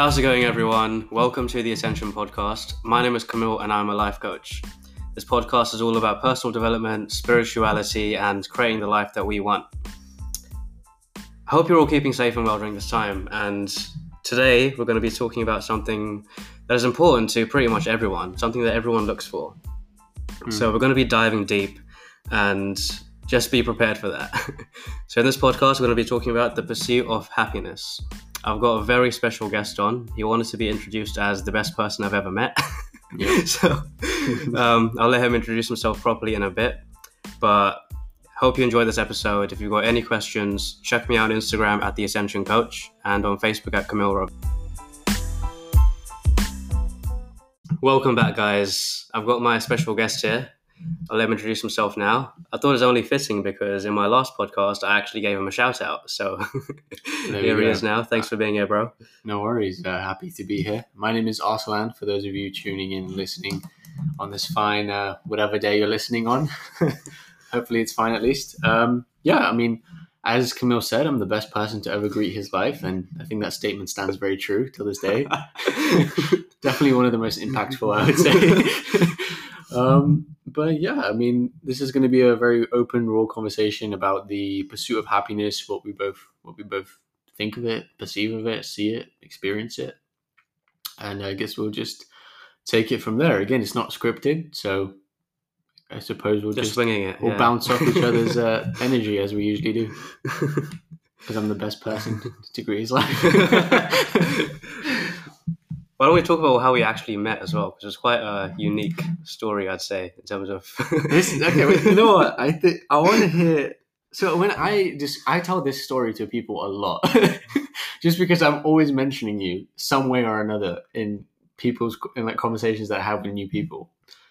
How's it going, everyone? Welcome to the Ascension Podcast. My name is Camille and I'm a life coach. This podcast is all about personal development, spirituality, and creating the life that we want. I hope you're all keeping safe and well during this time. And today we're going to be talking about something that is important to pretty much everyone, something that everyone looks for. Hmm. So we're going to be diving deep and just be prepared for that. so in this podcast, we're going to be talking about the pursuit of happiness. I've got a very special guest on. He wanted to be introduced as the best person I've ever met. Yeah. so um, I'll let him introduce himself properly in a bit. But hope you enjoy this episode. If you've got any questions, check me out on Instagram at the Ascension Coach and on Facebook at Camille Rob. Welcome back, guys. I've got my special guest here. I'll let him introduce himself now. I thought it was only fitting because in my last podcast, I actually gave him a shout out. So here he is now. Thanks for being here, bro. No worries. Uh, happy to be here. My name is Arslan. For those of you tuning in, listening on this fine, uh, whatever day you're listening on, hopefully it's fine at least. Um, yeah, I mean, as Camille said, I'm the best person to ever greet his life, and I think that statement stands very true till this day. Definitely one of the most impactful, I would say. um, but yeah, I mean, this is going to be a very open, raw conversation about the pursuit of happiness, what we both, what we both think of it, perceive of it, see it, experience it, and I guess we'll just take it from there. Again, it's not scripted, so I suppose we'll Just just, swinging it. we'll yeah. bounce off each other's uh, energy as we usually do, because I'm the best person to greet his life. Why don't we talk about how we actually met as well? Because it's quite a unique story, I'd say, in terms of. This okay, wait, you know what? I think I want to hear. So when I just I tell this story to people a lot, just because I'm always mentioning you some way or another in people's in like conversations that I have with new people.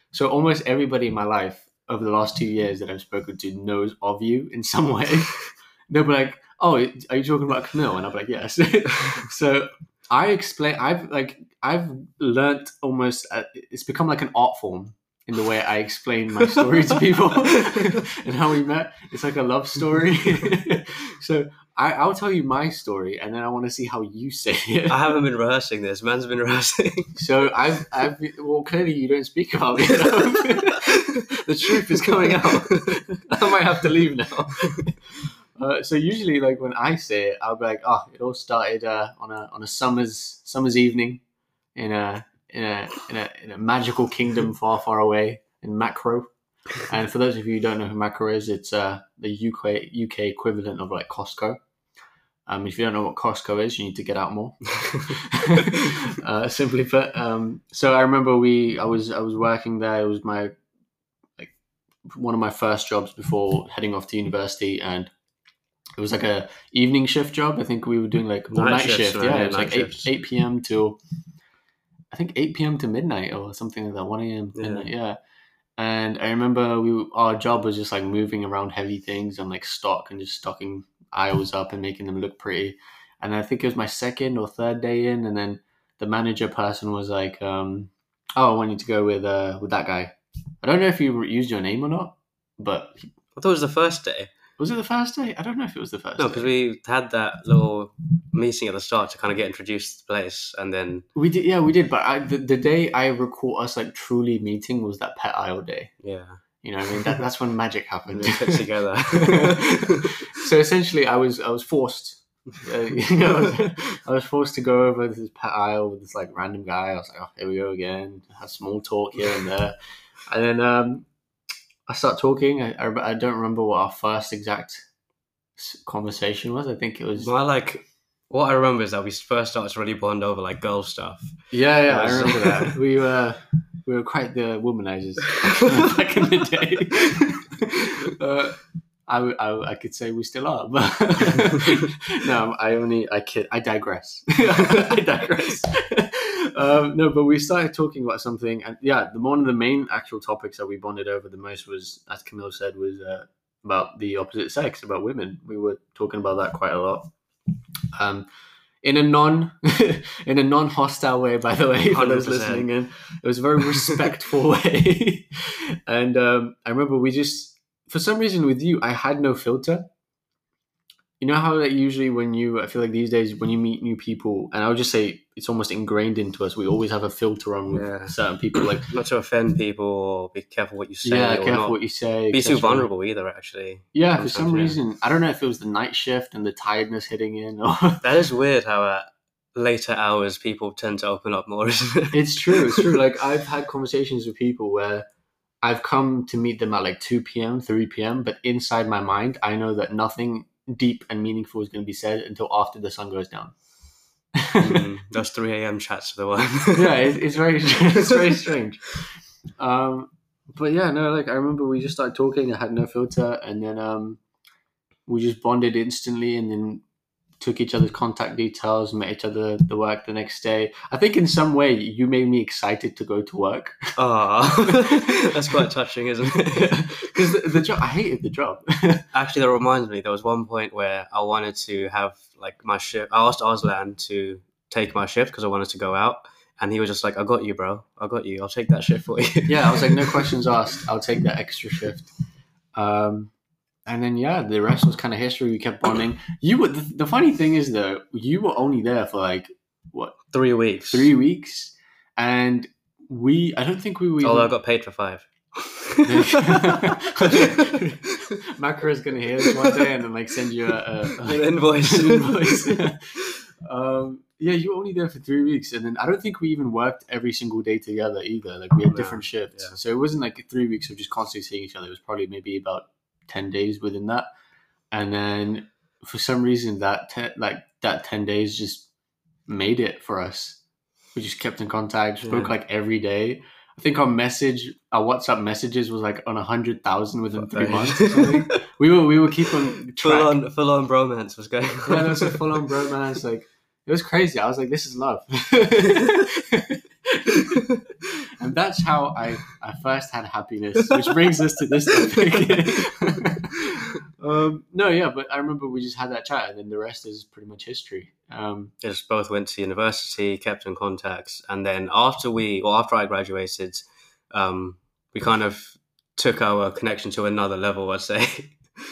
So almost everybody in my life over the last two years that I've spoken to knows of you in some way. They'll be like, "Oh, are you talking about Camille?" And I'm like, "Yes." so I explain. I've like I've learnt almost. Uh, it's become like an art form in the way I explain my story to people and how we met. It's like a love story. so I, I'll tell you my story, and then I want to see how you say it. I haven't been rehearsing this. Man's been rehearsing. So I've, I've well, clearly you don't speak about me. enough. the truth is coming out. I might have to leave now. Uh, so usually, like when I say it, I'll be like, "Oh, it all started uh, on a on a summer's summer's evening in a in a in a in a magical kingdom far far away in Makro." And for those of you who don't know who Makro is, it's uh, the UK UK equivalent of like Costco. Um, if you don't know what Costco is, you need to get out more. uh, simply put, um, so I remember we I was I was working there. It was my like one of my first jobs before heading off to university, and it was like a evening shift job. I think we were doing like Night night, shift. right? Yeah, Yeah, it was like eight shifts. eight p.m. till I think eight p.m. to midnight or something like that. One a.m. to Yeah. midnight. Yeah. And I remember we our job was just like moving around heavy things and like stock and just stocking aisles up and making them look pretty. And I think it was my second or third day in, and then the manager person was like, um, "Oh, I want you to go with uh, with that guy." I don't know if you used your name or not, but I thought it was the first day. Was it the first day? I don't know if it was the first. No, because we had that little meeting at the start to kind of get introduced to the place, and then we did. Yeah, we did. But I, the, the day I recall us like truly meeting was that pet aisle day. yeah, You know, what I mean, that, that's when magic happened. we fit together. so essentially, I was I was forced. Uh, you know, I was forced to go over this pet aisle with this like random guy. I was like, oh, here we go again. Have small talk here and there, and then um, I start talking. I, I, I don't remember what our first exact conversation was. I think it was. My like, what I remember is that we first started to really bond over like girl stuff. Yeah, yeah, I remember that. We were we were quite the womanizers back in the day. uh, I, I, I could say we still are, but no, I only I kid. I digress. I digress. Um, no, but we started talking about something, and yeah, the one of the main actual topics that we bonded over the most was, as Camille said, was uh, about the opposite sex, about women. We were talking about that quite a lot. Um, in a non in a non hostile way, by the way, for those 100%. listening in. It was a very respectful way, and um, I remember we just for some reason with you, I had no filter. You know how like usually when you I feel like these days when you meet new people, and I would just say it's almost ingrained into us. We always have a filter on with Yeah. certain people. Like Not to offend people or be careful what you say. yeah, or careful not what you say. be too vulnerable either. Actually, Yeah, for some yeah. reason I don't know if it was the night shift and the tiredness hitting in, or that is weird. How at later hours people tend to open up more. Isn't it? it's true. It's true. Like I've had conversations with people where I've come to meet them at like two p.m., three p.m., but inside my mind, I know that nothing deep and meaningful is going to be said until after the sun goes down. Mm, those three a.m. chats are the one. yeah, it's, it's very it's very strange. Um, but yeah, no, like I remember we just started talking. I had no filter, and then um, we just bonded instantly, and then took each other's contact details, met each other the work the next day. I think in some way you made me excited to go to work Oh, that's quite touching, isn't it? because the, the job I hated the job. Actually, that reminds me. There was one point where I wanted to have like my shift. I asked Arslan to take my shift because I wanted to go out, and he was just like, "I got you, bro. I got you. I'll take that shift for you." yeah, I was like, no questions asked. I'll take that extra shift. Um, and then yeah, the rest was kind of history. We kept bonding. You were the, the funny thing is though, you were only there for like what three weeks. three weeks, and we I don't think we were. Although I got paid for five. Makro's gonna hear this one day and then like send you a, a, An invoice. an invoice. um, yeah, you were only there for three weeks, and then I don't think we even worked every single day together either. Like we had different shifts, yeah. so it wasn't like three weeks of just constantly seeing each other. It was probably maybe about ten days within that, and then for some reason that te- like that ten days just made it for us. We just kept in contact, spoke Yeah. like every day. I think our message, our WhatsApp messages was like on a hundred thousand within three months. Or something. we were we were keeping full on, full on bromance was going on. Yeah, there was a full on bromance. Like it was crazy. I was like, this is love. and that's how I, I first had happiness, which brings us to this topic. um, no, yeah, but I remember we just had that chat, and then the rest is pretty much history. Um, just both went to university, kept in contacts, and then after we, or after I graduated, um, we kind of took our connection to another level. I'd say.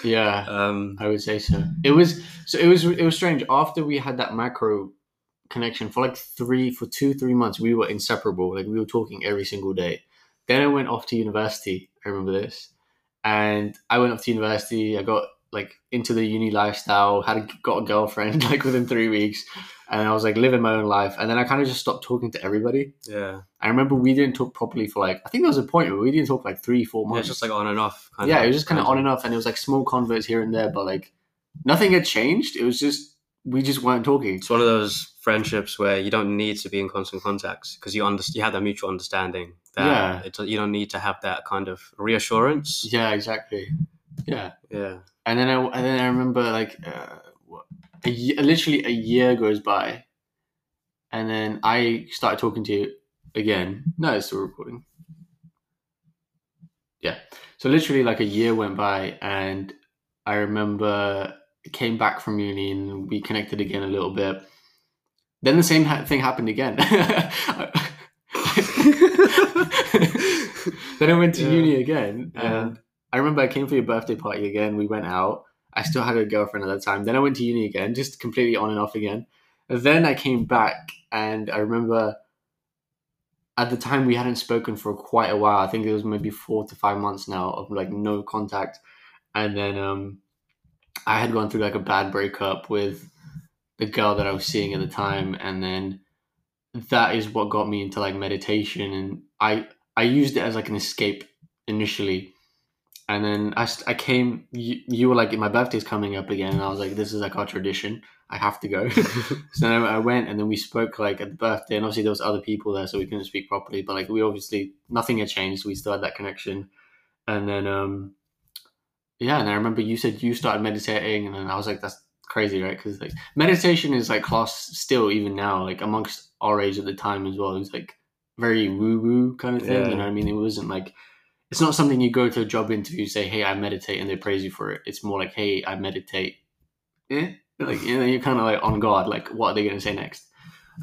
yeah, Um, I would say so. It was so it was it was strange. After we had that Makro connection for like three for two three months, we were inseparable. Like we were talking every single day. Then I went off to university. I remember this, and I went off to university. I got like into the uni lifestyle. Had a, got a girlfriend like within three weeks, and I was like living my own life. And then I kind of just stopped talking to everybody. yeah, I remember we didn't talk properly for like I think there was a point where we didn't talk like three four months. it's just like on and off. Kind yeah, of, it was just kind of on and off, and it was like small converts here and there, but like nothing had changed. It was just we just weren't talking. It's one of those friendships where you don't need to be in constant contact because you under- you have that mutual understanding that Yeah. you don't need to have that kind of reassurance. Yeah, exactly. Yeah, Yeah, and then I and then I remember like uh, what, a ye- literally a year goes by, and then I started talking to you again. No, it's still recording. Yeah, so literally like a year went by, and I remember came back from uni and we connected again a little bit. Then the same ha- thing happened again. then I went to Yeah. uni again, Yeah. and I remember I came for your birthday party again. We went out. I still had a girlfriend at that time. Then I went to uni again, just completely on and off again. And then I came back, and I remember at the time we hadn't spoken for quite a while. I think it was maybe four to five months now of like no contact. And then um, I had gone through like a bad breakup with the girl that I was seeing at the time, and then that is what got me into like meditation, and I I used it as like an escape initially, and then I, I came. You, you were like, my birthday's coming up again, and I was like, this is like our tradition. I have to go. so then I went, and then we spoke like at the birthday, and obviously there was other people there, so we couldn't speak properly. But like we obviously nothing had changed. We still had that connection, and then um, yeah, and I remember you said you started meditating, and then I was like, that's crazy, right? Because like meditation is like class still even now, like amongst our age at the time as well. It was like very woo woo kind of thing. Yeah. You know what I mean? It wasn't like it's not something you go to a job interview say, "Hey, I meditate," and they praise you for it. It's more like, "Hey, I meditate." Eh? Like you know, you're kind of like on guard. Like, what are they going to say next?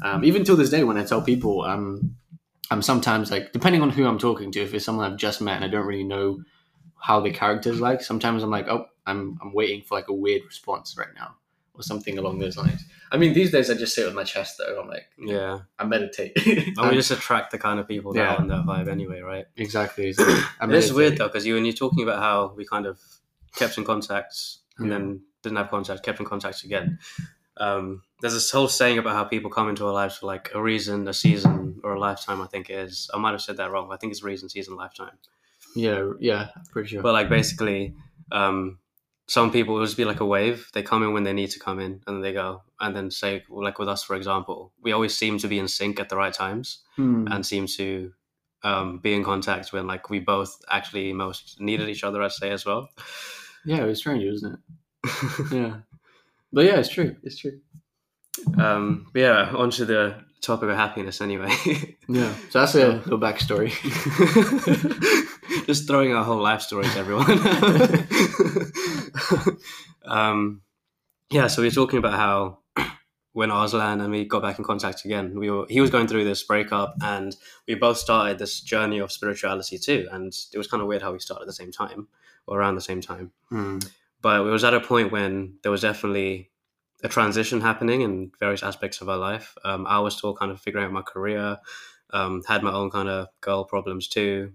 Um, even till this day, when I tell people, um, I'm sometimes like, depending on who I'm talking to, if it's someone I've just met and I don't really know how the character's like. Sometimes I'm like, oh, I'm I'm waiting for like a weird response right now or something along those lines. I mean, these days I just sit with my chest though. I'm like, Yeah. I meditate. And we just attract the kind of people that Yeah. are on that vibe anyway, right? exactly. So I It is weird though, because you when you're talking about how we kind of kept in contact and Yeah. then didn't have contact, kept in contact again. Um, there's this whole saying about how people come into our lives for like a reason, a season, or a lifetime. I think it is. I might have said that wrong. I think it's reason, season, lifetime. Yeah, yeah, pretty sure. But like basically, um, some people will just be like a wave. They come in when they need to come in, and then they go. And then say, like with us, for example, we always seem to be in sync at the right times Hmm. and seem to um, be in contact when like we both actually most needed each other. I'd say as well. yeah, it was strange, wasn't it? Yeah, but yeah, it's true. It's true. um, but yeah, onto the topic of happiness. Anyway, Yeah. So that's a little backstory. just throwing our whole life story to everyone. um, yeah, so we were talking about how when Arslan and we got back in contact again, we were he was going through this breakup, and we both started this journey of spirituality too. And it was kind of weird how we started at the same time or around the same time. Hmm. But it was at a point when there was definitely a transition happening in various aspects of our life. Um, I was still kind of figuring out my career, um, had my own kind of girl problems too,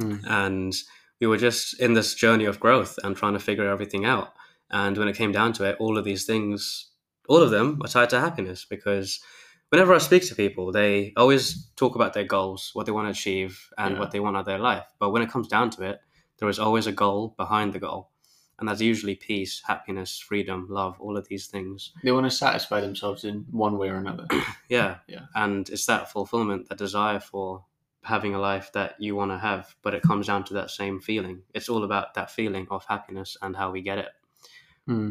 Hmm. and we were just in this journey of growth and trying to figure everything out. And when it came down to it, all of these things, all of them, are tied to happiness because whenever I speak to people, they always talk about their goals, what they want to achieve, and Yeah. what they want out of their life. But when it comes down to it, there is always a goal behind the goal. And that's usually peace, happiness, freedom, love, all of these things. They want to satisfy themselves in one way or another. Yeah. Yeah. And it's that fulfillment, that desire for having a life that you want to have, but it comes down to that same feeling. It's all about that feeling of happiness and how we get it. Hmm.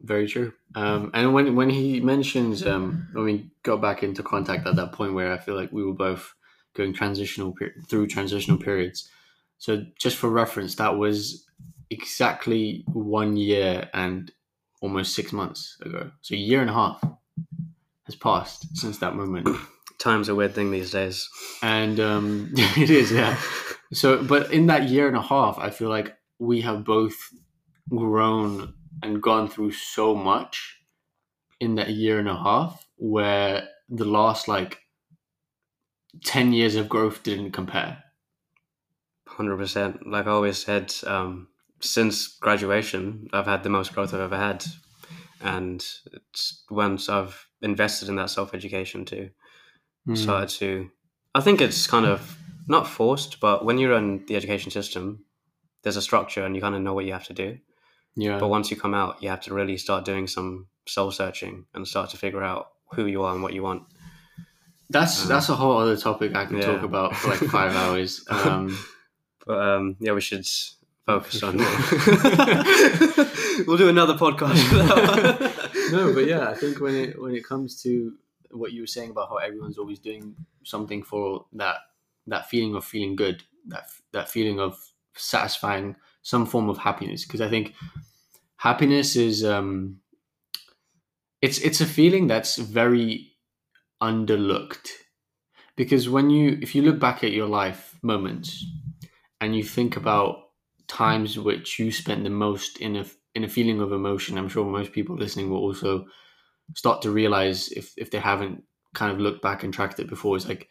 Very true. Um, and when when he mentions um, when we got back into contact at that point where I feel like we were both going transitional per- through transitional periods. So just for reference, that was exactly one year and almost six months ago. So a year and a half has passed since that moment. Time's a weird thing these days. and um, it is yeah so but in that year and a half i feel like we have both grown and gone through so much in that year and a half where the last like 10 years of growth didn't compare 100%. Like I always said, um, since graduation, I've had the most growth I've ever had. And it's once I've invested in that self education too. Mm. started to i think it's kind of not forced but when you're in the education system there's a structure and you kind of know what you have to do yeah but once you come out you have to really start doing some soul searching and start to figure out who you are and what you want that's um, that's a whole other topic i can yeah. talk about for like five hours um but um yeah we should focus on we'll do another podcast for that one. no, but yeah, I think when it when it comes to what you were saying about how everyone's always doing something for that that feeling of feeling good, that that feeling of satisfying some form of happiness, because I think happiness is um it's it's a feeling that's very underlooked. Because when you if you look back at your life moments and you think about times which you spent the most in a in a feeling of emotion i'm sure most people listening will also start to realize if if they haven't kind of looked back and tracked it before is like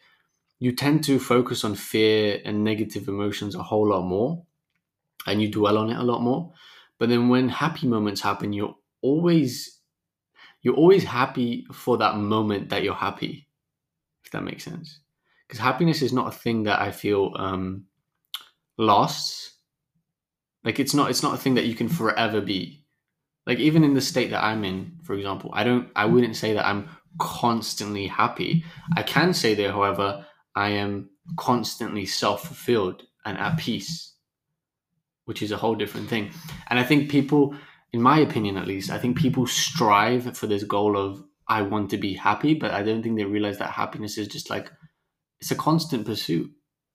you tend to focus on fear and negative emotions a whole lot more and you dwell on it a lot more. But then when happy moments happen you're always you're always happy for that moment that you're happy if that makes sense. Because happiness is not a thing that i feel um lasts. Like it's not it's not a thing that you can forever be like even in the state that i'm in for example i don't i wouldn't say that i'm constantly happy. I can say that however i am constantly self-fulfilled and at peace which is a whole different thing. And i think people in my opinion at least i think people strive for this goal of i want to be happy but i don't think they realize that happiness is just like it's a constant pursuit.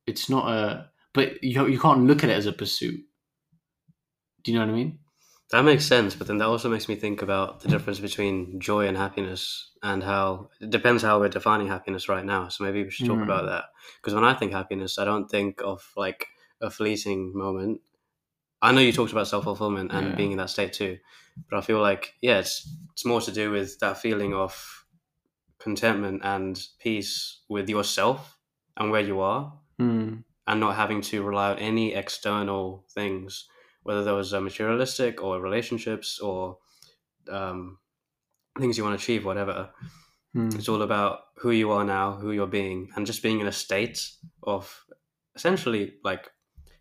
It's not a but you, you can't look at it as a pursuit. Do you know what i mean That makes sense, but then that also makes me think about the difference between joy and happiness and how it depends how we're defining happiness right now. So maybe we should talk Mm. about that. Because when I think happiness, I don't think of like a fleeting moment. I know you talked about self fulfillment and Yeah. being in that state too, but I feel like yeah, it's it's more to do with that feeling of contentment and peace with yourself and where you are, Hmm. and not having to rely on any external things, whether those are materialistic or relationships or um, things you want to achieve, whatever. Hmm. It's all about who you are now, who you're being, and just being in a state of essentially like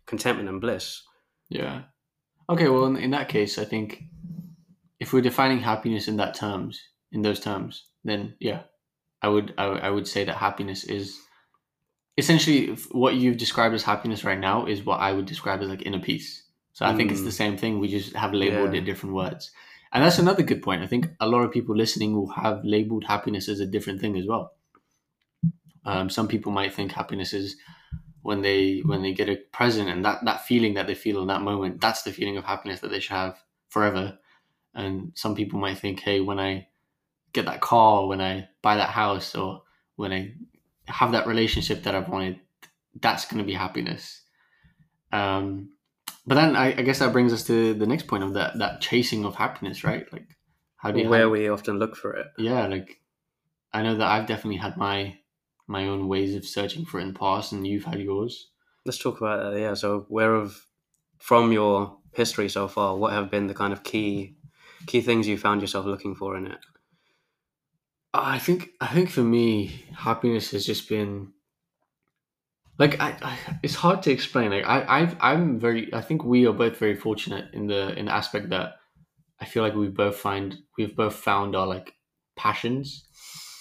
contentment and bliss. Yeah. Okay. Well, in, in that case, I think if we're defining happiness in that terms, in those terms, then yeah, I would I, would- I would say that happiness is essentially what you've described as happiness right now is what I would describe as like inner peace. So I think it's Mm. the same thing. We just have labeled Yeah. it different words, and that's another good point. I think a lot of people listening will have labeled happiness as a different thing as well. Um, some people might think happiness is when they when they get a present and that that feeling that they feel in that moment that's the feeling of happiness that they should have forever and some people might think hey when i get that car when i buy that house or when i have that relationship that i've wanted that's going to be happiness um but then I, I guess that brings us to the next point of that that chasing of happiness right like how do you Where how- we often look for it. yeah like i know that i've definitely had my my own ways of searching for it in the past and you've had yours Let's talk about that. Yeah. So, where of from your history so far, what have been the kind of key key things you found yourself looking for in it? I think I think for me, happiness has just been like I, I it's hard to explain. Like I I've, I'm very I think we are both very fortunate in the in the aspect that I feel like we both find we've both found our like passions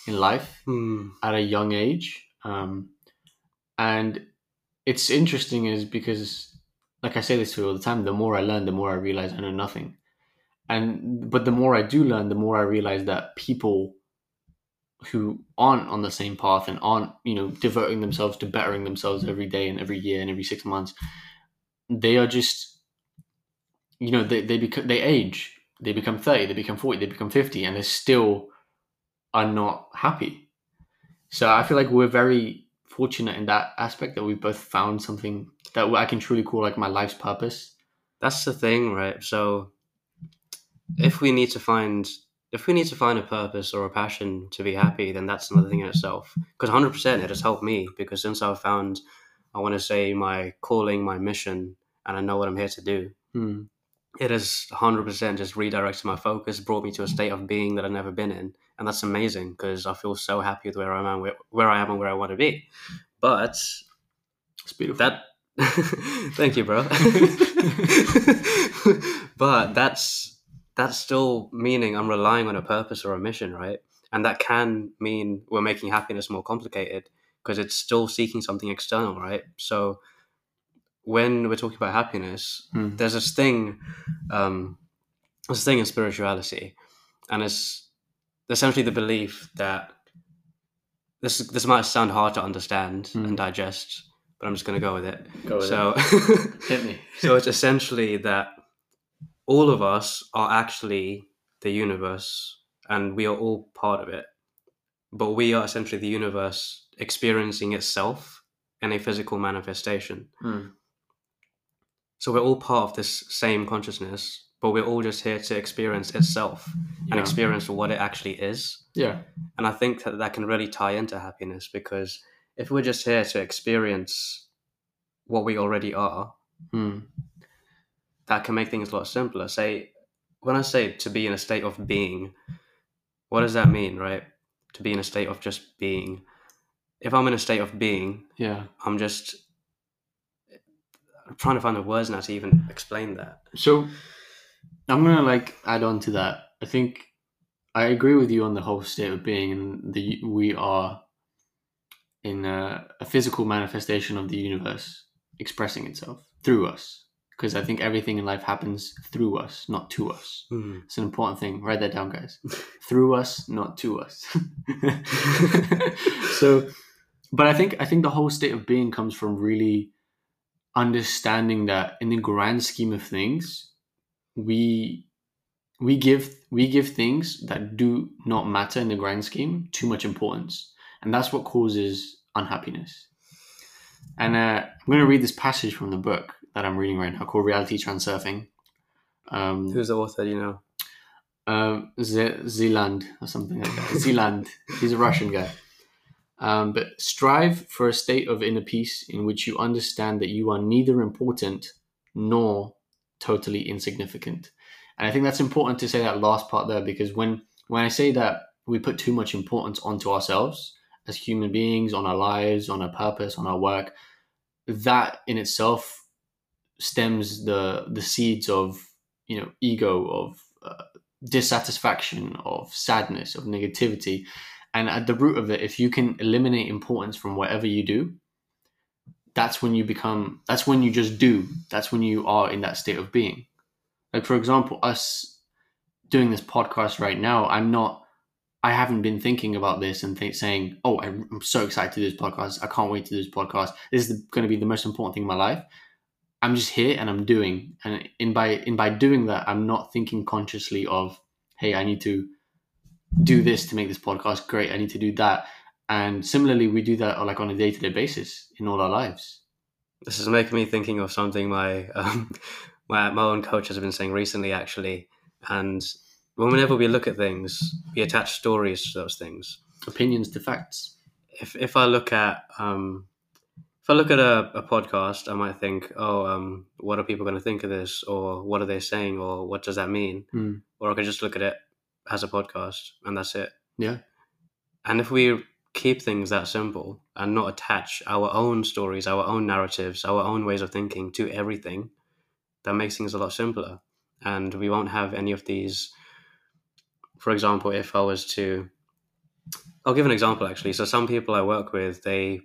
in life Hmm. at a young age. Um, and it's interesting is because, like I say this to you all the time, the more I learn, the more I realize I know nothing. And but the more I do learn, the more I realize that people who aren't on the same path and aren't, you know, devoting themselves to bettering themselves every day and every year and every six months, they are just, you know, they, they become they age. They become 30, they become 40, they become 50, and they still are not happy. So I feel like we're very fortunate in that aspect that we've both found something that I can truly call like my life's purpose. That's the thing, right? So, if we need to find if we need to find a purpose or a passion to be happy, then that's another thing in itself. Because 100% it has helped me because since I've found, I want to say, my calling, my mission, and I know what I'm here to do, Hmm. it has 100% just redirected my focus, brought me to a state of being that I've never been in. And that's amazing because I feel so happy with where I am, where, where I am, and where I want to be. But It's beautiful. that, thank you, bro. but that's that's still meaning I'm relying on a purpose or a mission, right? And that can mean we're making happiness more complicated because it's still seeking something external, right? So when we're talking about happiness, Hmm. there's this thing, um, this thing in spirituality, and it's essentially the belief that this this might sound hard to understand Hmm. and digest, but I'm just going to go with it. Go with so, Hit me. so it's essentially that all of us are actually the universe, and we are all part of it. But we are essentially the universe experiencing itself in a physical manifestation. Hmm. So we're all part of this same consciousness, but we're all just here to experience itself and experience what it actually is. yeah. And I think that that can really tie into happiness because if we're just here to experience what we already are, Hmm. That can make things a lot simpler. Say, when I say to be in a state of being, what does that mean, right? To be in a state of just being. If I'm in a state of being, Yeah. I'm just I'm trying to find the words now to even explain that. So I'm gonna like add on to that. I think I agree with you on the whole state of being, and the we are in a, a physical manifestation of the universe expressing itself through us. Because I think everything in life happens through us, not to us. It's an important thing. Write that down, guys. through us, not to us. so, but I think I think the whole state of being comes from really understanding that in the grand scheme of things, we we give we give things that do not matter in the grand scheme too much importance, and that's what causes unhappiness. And uh, I'm going to read this passage from the book that I'm reading right now called Reality Transurfing. Um, Who's the author? Do you know? um, Z- Zeland or something like that. Zeland. He's a Russian guy. Um, but strive for a state of inner peace in which you understand that you are neither important nor totally insignificant. And I think that's important to say that last part there because when when I say that we put too much importance onto ourselves as human beings, on our lives, on our purpose, on our work, that in itself stems the the seeds of you know ego of uh, dissatisfaction of sadness of negativity. And at the root of it if you can eliminate importance from whatever you do that's when you become that's when you just do. That's when you are in that state of being. Like for example us doing this podcast right now i'm not i haven't been thinking about this and th- saying oh i'm so excited to do this podcast. I can't wait to do this podcast. This is going to be the most important thing in my life i'm just here and i'm doing. And in by in by doing that i'm not thinking consciously of hey i need to do this to make this podcast great. I need to do that. And similarly we do that like on a day-to-day basis in all our lives. This is making me thinking of something my um, my my own coach has been saying recently, actually. And whenever we look at things, we attach stories to those things. opinions to facts. If if I look at um, if I look at a, a podcast, I might think, oh, um, what are people going to think of this, or what are they saying, or what does that mean? Hmm. Or I could just look at it as a podcast, and that's it. yeah And if we keep things that simple and not attach our own stories, our own narratives, our own ways of thinking to everything, that makes things a lot simpler. And we won't have any of these. For example, if I was to, I'll give an example actually. So, some people I work with, they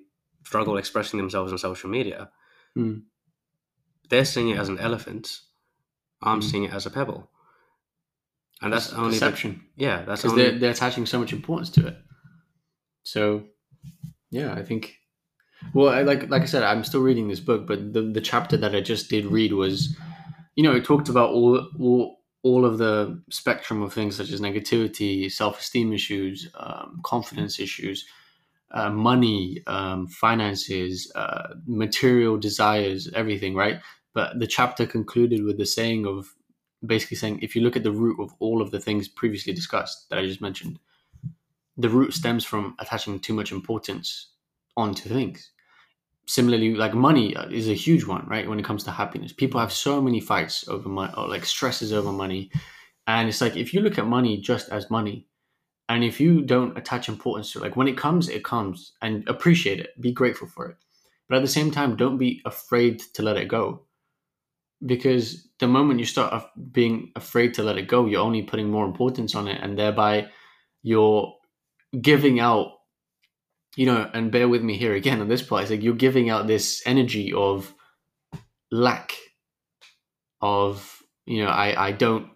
struggle expressing themselves on social media. Hmm. They're seeing it as an elephant. I'm Hmm. seeing it as a pebble. And that's It's only the- perception yeah, that's because only they're, they're attaching so much importance to it so yeah i think well I, like like i said i'm still reading this book but the, the chapter that i just did read was you know it talked about all all all of the spectrum of things such as negativity self-esteem issues um, confidence issues uh, money um, finances uh, material desires everything right but the chapter concluded with the saying of basically saying if you look at the root of all of the things previously discussed that I just mentioned, the root stems from attaching too much importance onto things. Similarly, like money uh, is a huge one, right? When it comes to happiness, people have so many fights over money, or like stresses over money, and it's like if you look at money just as money, and if you don't attach importance to it, like when it comes, it comes, and appreciate it, be grateful for it, but at the same time, don't be afraid to let it go because the moment you start being afraid to let it go, you're only putting more importance on it, and thereby you're giving out. You know, and bear with me here again on this part. It's like you're giving out this energy of lack, of you know, I I don't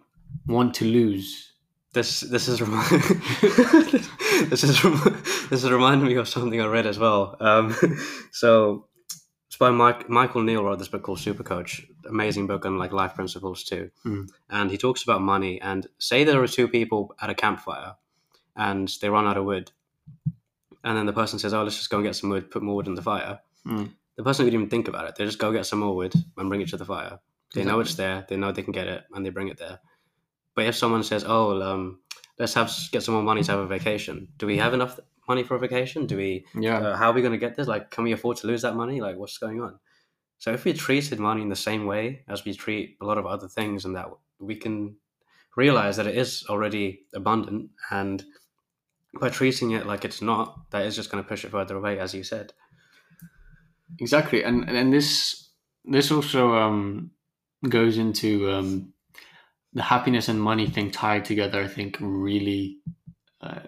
want to lose. This this is remi- this is rem- this is reminding me of something I read as well. Um, so it's by Mike, Michael Neill wrote this book called Super Coach, amazing book on like life principles too. Mm. And he talks about money. And say there are two people at a campfire, and they run out of wood, and then the person says, "Oh, let's just go and get some wood, put more wood in the fire." Mm. The person didn't even think about it. They just go get some more wood and bring it to the fire. They know it's there. They know they can get it, and they bring it there. But if someone says, "Oh, um, let's have get some more money to have a vacation," do we have enough money for a vacation? Do we? Yeah, Uh, how are we going to get this? Like, can we afford to lose that money? Like, what's going on? So, if we treated money in the same way as we treat a lot of other things, and that we can realize that it is already abundant, and by treating it like it's not, that is just going to push it further away, as you said. exactly and and this this also um goes into um the happiness and money thing tied together i think really uh,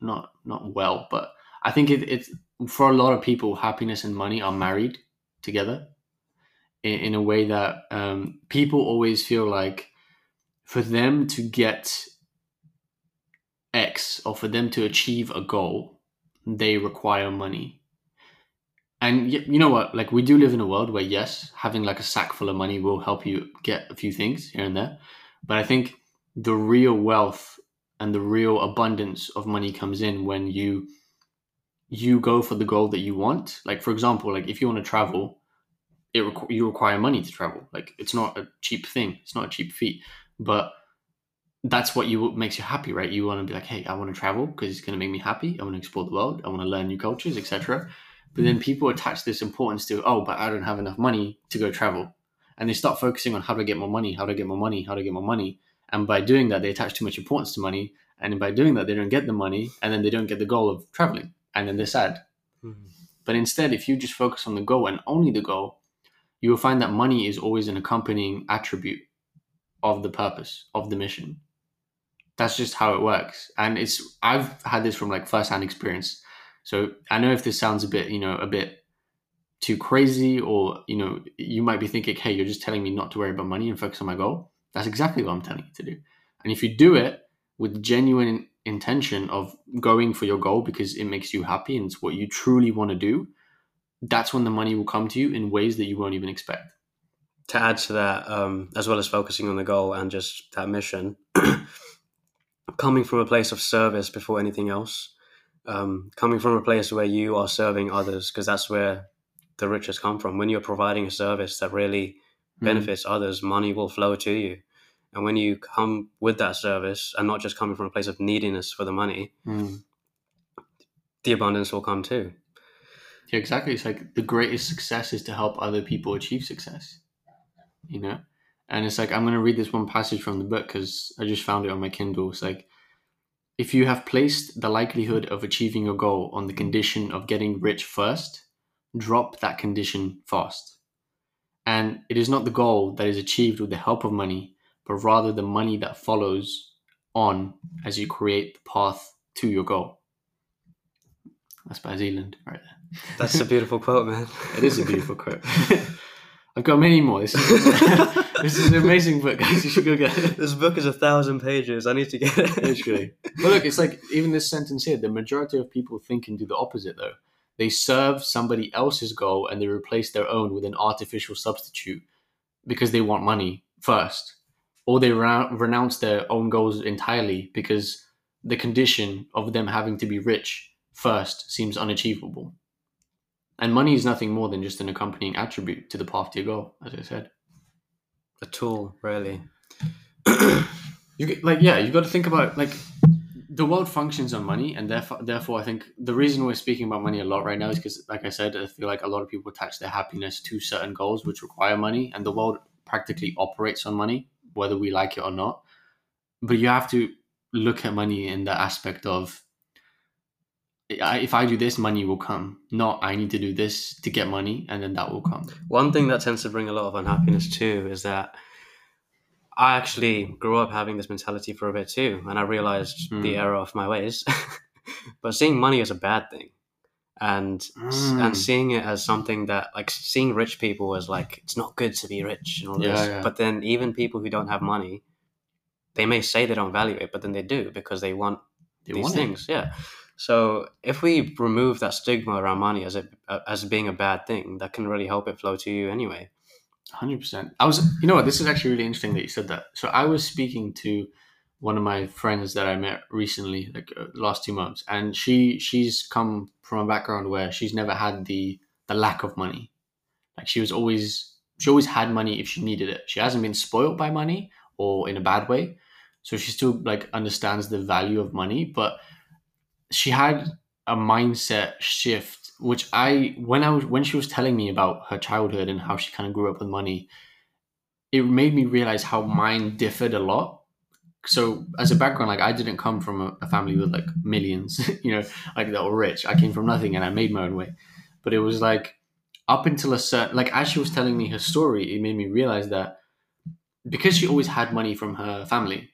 not not well but i think it, it's for a lot of people happiness and money are married together in, in a way that um, people always feel like for them to get x or for them to achieve a goal they require money and you know what like we do live in a world where yes having like a sack full of money will help you get a few things here and there but i think the real wealth and the real abundance of money comes in when you you go for the goal that you want. Like for example, like if you want to travel, it requ- you require money to travel. Like it's not a cheap thing. It's not a cheap feat, but that's what you what makes you happy, right? You want to be like, hey, I want to travel because it's going to make me happy. I want to explore the world. I want to learn new cultures, etc. But then people attach this importance to, oh, but I don't have enough money to go travel, and they start focusing on how to get more money, how to get more money, how to get more money, and by doing that, they attach too much importance to money, and by doing that, they don't get the money, and then they don't get the goal of traveling, and then they're sad. Mhm. But instead, if you just focus on the goal and only the goal, you will find that money is always an accompanying attribute of the purpose of the mission. That's just how it works. And it's I've had this from like first-hand experience. So I know if this sounds a bit, you know, a bit too crazy or, you know, you might be thinking, hey, you're just telling me not to worry about money and focus on my goal. That's exactly what I'm telling you to do. And if you do it with genuine intention of going for your goal because it makes you happy and it's what you truly want to do, that's when the money will come to you in ways that you won't even expect. To add to that, um, as well as focusing on the goal and just that mission, coming from a place of service before anything else, um, coming from a place where you are serving others, because that's where the riches come from. When you're providing a service that really Mm. benefits others, money will flow to you. And when you come with that service and not just coming from a place of neediness for the money, Mm. the abundance will come too. Yeah, exactly. It's like the greatest success is to help other people achieve success. You know? And it's like, I'm going to read this one passage from the book because I just found it on my Kindle. It's like, if you have placed the likelihood of achieving your goal on the condition of getting rich first, drop that condition fast. And it is not the goal that is achieved with the help of money, but rather the money that follows on as you create the path to your goal. That's by Zeland, right there. That's a beautiful quote, man. It is a beautiful quote. I've got many more. This is, an amazing book, guys. You should go get it. this book is a thousand pages. I need to get it. Literally. But look, it's like even this sentence here the majority of people think and do the opposite, though. They serve somebody else's goal and they replace their own with an artificial substitute because they want money first. Or they renoun- renounce their own goals entirely because the condition of them having to be rich first seems unachievable. And money is nothing more than just an accompanying attribute to the path to your goal, as I said. A tool, really. You get, like yeah, you've got to think about like the world functions on money, and therefore, therefore, I think the reason we're speaking about money a lot right now is because, like I said, I feel like a lot of people attach their happiness to certain goals which require money, and the world practically operates on money, whether we like it or not. But you have to look at money in the aspect of if I do this, money will come. Not I need to do this to get money, and then that will come. One thing that tends to bring a lot of unhappiness too is that I actually grew up having this mentality for a bit too, and I realized the Mm. error of my ways. but seeing money as a bad thing, and Mm. and seeing it as something that like seeing rich people as like it's not good to be rich and all Yeah, this. yeah. But then even people who don't have money, they may say they don't value it, but then they do because they want They these want it. things. Yeah. So if we remove that stigma around money as a as being a bad thing, that can really help it flow to you anyway. Hundred percent. I was, you know what? This is actually really interesting that you said that. So I was speaking to one of my friends that I met recently, like uh, last two months, and she she's come from a background where she's never had the the lack of money. Like she was always she always had money if she needed it. She hasn't been spoiled by money or in a bad way, so she still like understands the value of money. But she had a mindset shift which i when i was when she was telling me about her childhood and how she kind of grew up with money it made me realize how mine differed a lot. So as a background like i didn't come from a, family with like millions you know like that were rich. I came from nothing and i made my own way. But it was like up until a certain like as she was telling me her story it made me realize that because she always had money from her family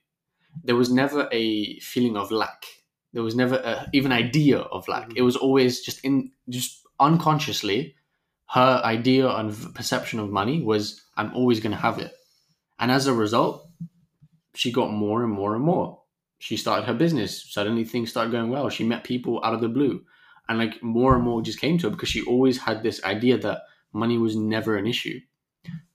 there was never a feeling of lack there was never a, even idea of lack mm-hmm. it was always just in just unconsciously her idea and perception of money was i'm always going to have it. And as a result she got more and more and more. She started her business. Suddenly things started going well. She met people out of the blue. And like more and more just came to her because she always had this idea that money was never an issue.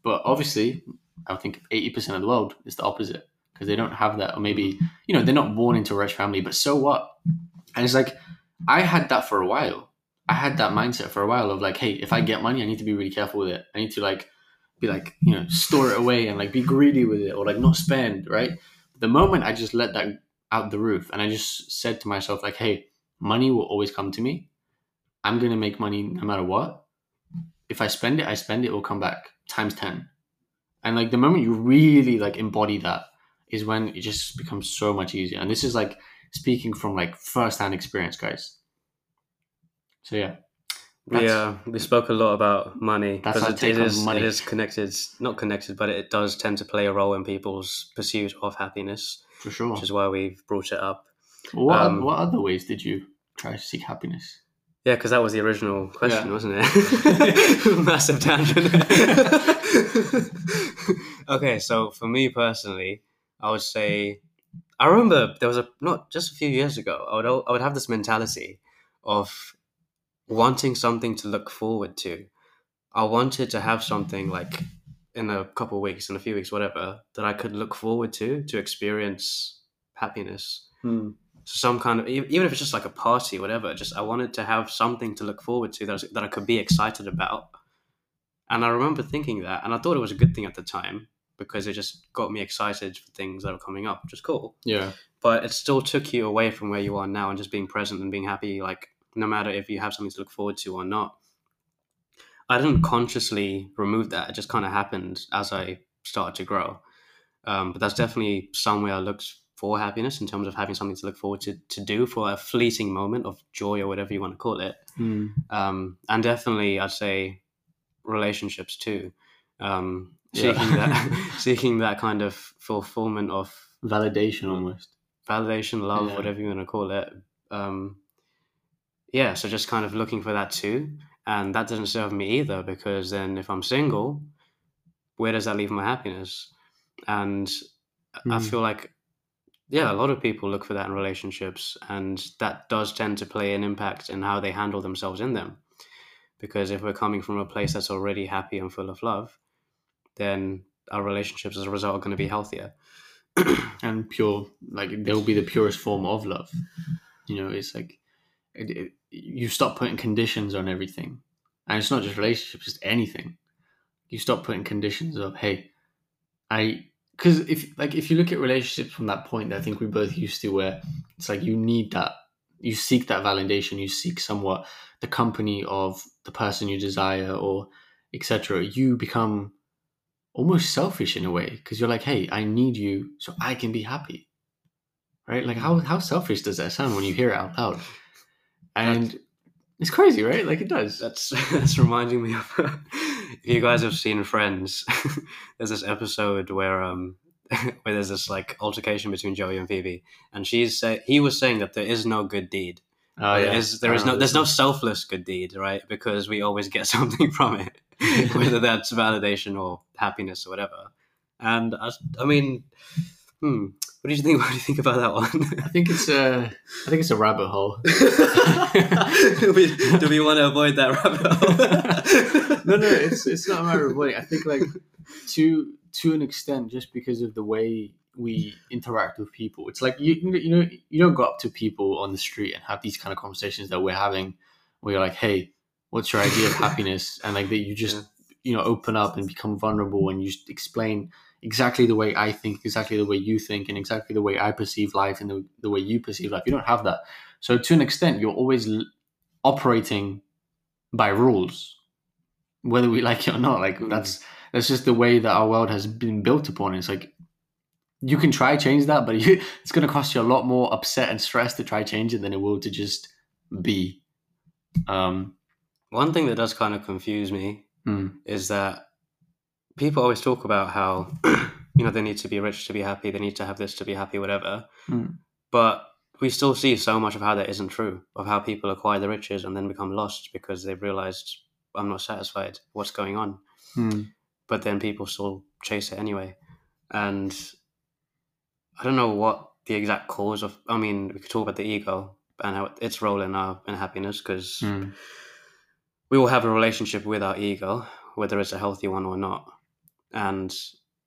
But obviously i think 80% of the world is the opposite because they don't have that or maybe you know they're not born into a rich family but so what and it's like i had that for a while I had that mindset for a while of like, hey, if I get money, I need to be really careful with it. I need to like be like, you know, store it away and like be greedy with it or like not spend, right? The moment I just let that out the roof and I just said to myself, like, hey, money will always come to me. I'm gonna make money no matter what. If I spend it, I spend it, it will come back times 10. And like the moment you really like embody that is when it just becomes so much easier. And this is like speaking from like first-hand experience, guys. So yeah. That's- yeah, we spoke a lot about money That's because it, take it on is money. it is connected, not connected, but it does tend to play a role in people's pursuit of happiness, For sure. which is why we've brought it up. What, um, what other ways did you try to seek happiness? Yeah, because that was the original question, Yeah. wasn't it? Massive tangent. okay, so for me personally, I would say I remember there was a not just a few years ago. I would I would have this mentality of wanting something to look forward to. I wanted to have something like in a couple of weeks, in a few weeks, whatever, that I could look forward to to experience happiness. Hmm. So some kind of even if it's just like a party, whatever. Just I wanted to have something to look forward to that was, that I could be excited about. And I remember thinking that, and I thought it was a good thing at the time because it just got me excited for things that were coming up, which is cool. Yeah. But it still took you away from where you are now and just being present and being happy. Like no matter if you have something to look forward to or not. I didn't consciously remove that. It just kind of happened as I started to grow. Um, but that's definitely somewhere I looked for happiness in terms of having something to look forward to to do for a fleeting moment of joy or whatever you want to call it. Hmm. Um, and definitely, I'd say relationships too. Um, Yeah. seeking that seeking that kind of fulfillment of Validation almost. validation, love, Yeah. whatever you want to call it. Um, yeah, so just kind of looking for that too. And that doesn't serve me either because then if I'm single, where does that leave my happiness? And I Hmm. feel like, yeah, a lot of people look for that in relationships, and that does tend to play an impact in how they handle themselves in them. Because if we're coming from a place that's already happy and full of love, then our relationships as a result are going to be healthier. and pure like they'll be the purest form of love. You know it's like it, it, you stop putting conditions on everything. And it's not just relationships just anything. You stop putting conditions of hey i because if like if you look at relationships from that point i think we both used to where it's like you need that you seek that validation you seek somewhat the company of the person you desire or etc you become almost selfish in a way because you're like hey i need you so i can be happy. Right? Like how, how selfish does that sound when you hear it out loud? And it's crazy right? Like it does. That's that's reminding me of if you guys have seen Friends, there's this episode where um where there's this like altercation between Joey and Phoebe, and she's say he was saying that there is no good deed. oh There yeah. is there is no there's no selfless good deed, right? Because we always get something from it, whether that's validation or happiness or whatever. And I, I mean, hmm, what do you think? What do you think about that one? one. i think it's a i think it's a rabbit hole do, we, do we want to avoid that rabbit hole? no, no, it's it's not a matter of avoiding. I think like to to an extent, just because of the way we interact with people, it's like you you know you don't go up to people on the street and have these kind of conversations that we're having, where you're like, hey, what's your idea of happiness, and like that you just Yeah. you know open up and become vulnerable and you just explain exactly the way I think, exactly the way you think, and exactly the way I perceive life and the, the way you perceive life. You don't have that. So to an extent, you're always l- operating by rules, whether we like it or not. Like Mm. that's that's just the way that our world has been built upon. It's like you can try change that, but you, it's going to cost you a lot more upset and stress to try change it than it will to just be. Um, One thing that does kind of confuse me mm, is that people always talk about how you know they need to be rich to be happy, they need to have this to be happy, whatever. Mm. But we still see so much of how that isn't true, of how people acquire the riches and then become lost because they've realized I'm not satisfied. What's going on? mm, But then people still chase it anyway, and I don't know what the exact cause of. I mean, we could talk about the ego and how its role in our in happiness because mm, we all have a relationship with our ego, whether it's a healthy one or not. And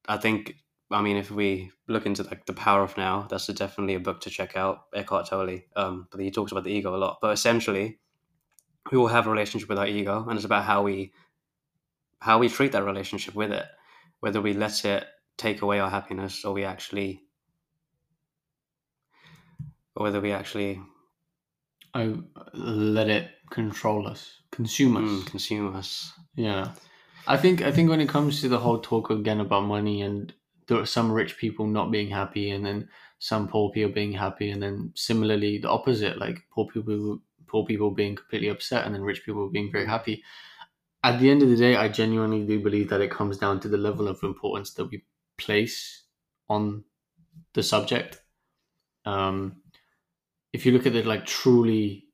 I think, I mean, if we look into like the power of now, that's definitely a book to check out. Eckhart Tolle, um, but he talks about the ego a lot. But essentially, we all have a relationship with our ego, and it's about how we how we treat that relationship with it, whether we let it take away our happiness or we actually or whether we actually I let it control us, consume us. mm, consume us. Yeah, I think I think when it comes to the whole talk again about money and there are some rich people not being happy and then some poor people being happy and then similarly the opposite, like poor people poor people being completely upset and then rich people being very happy. At the end of the day, I genuinely do believe that it comes down to the level of importance that we place on the subject. Um, if you look at it like truly,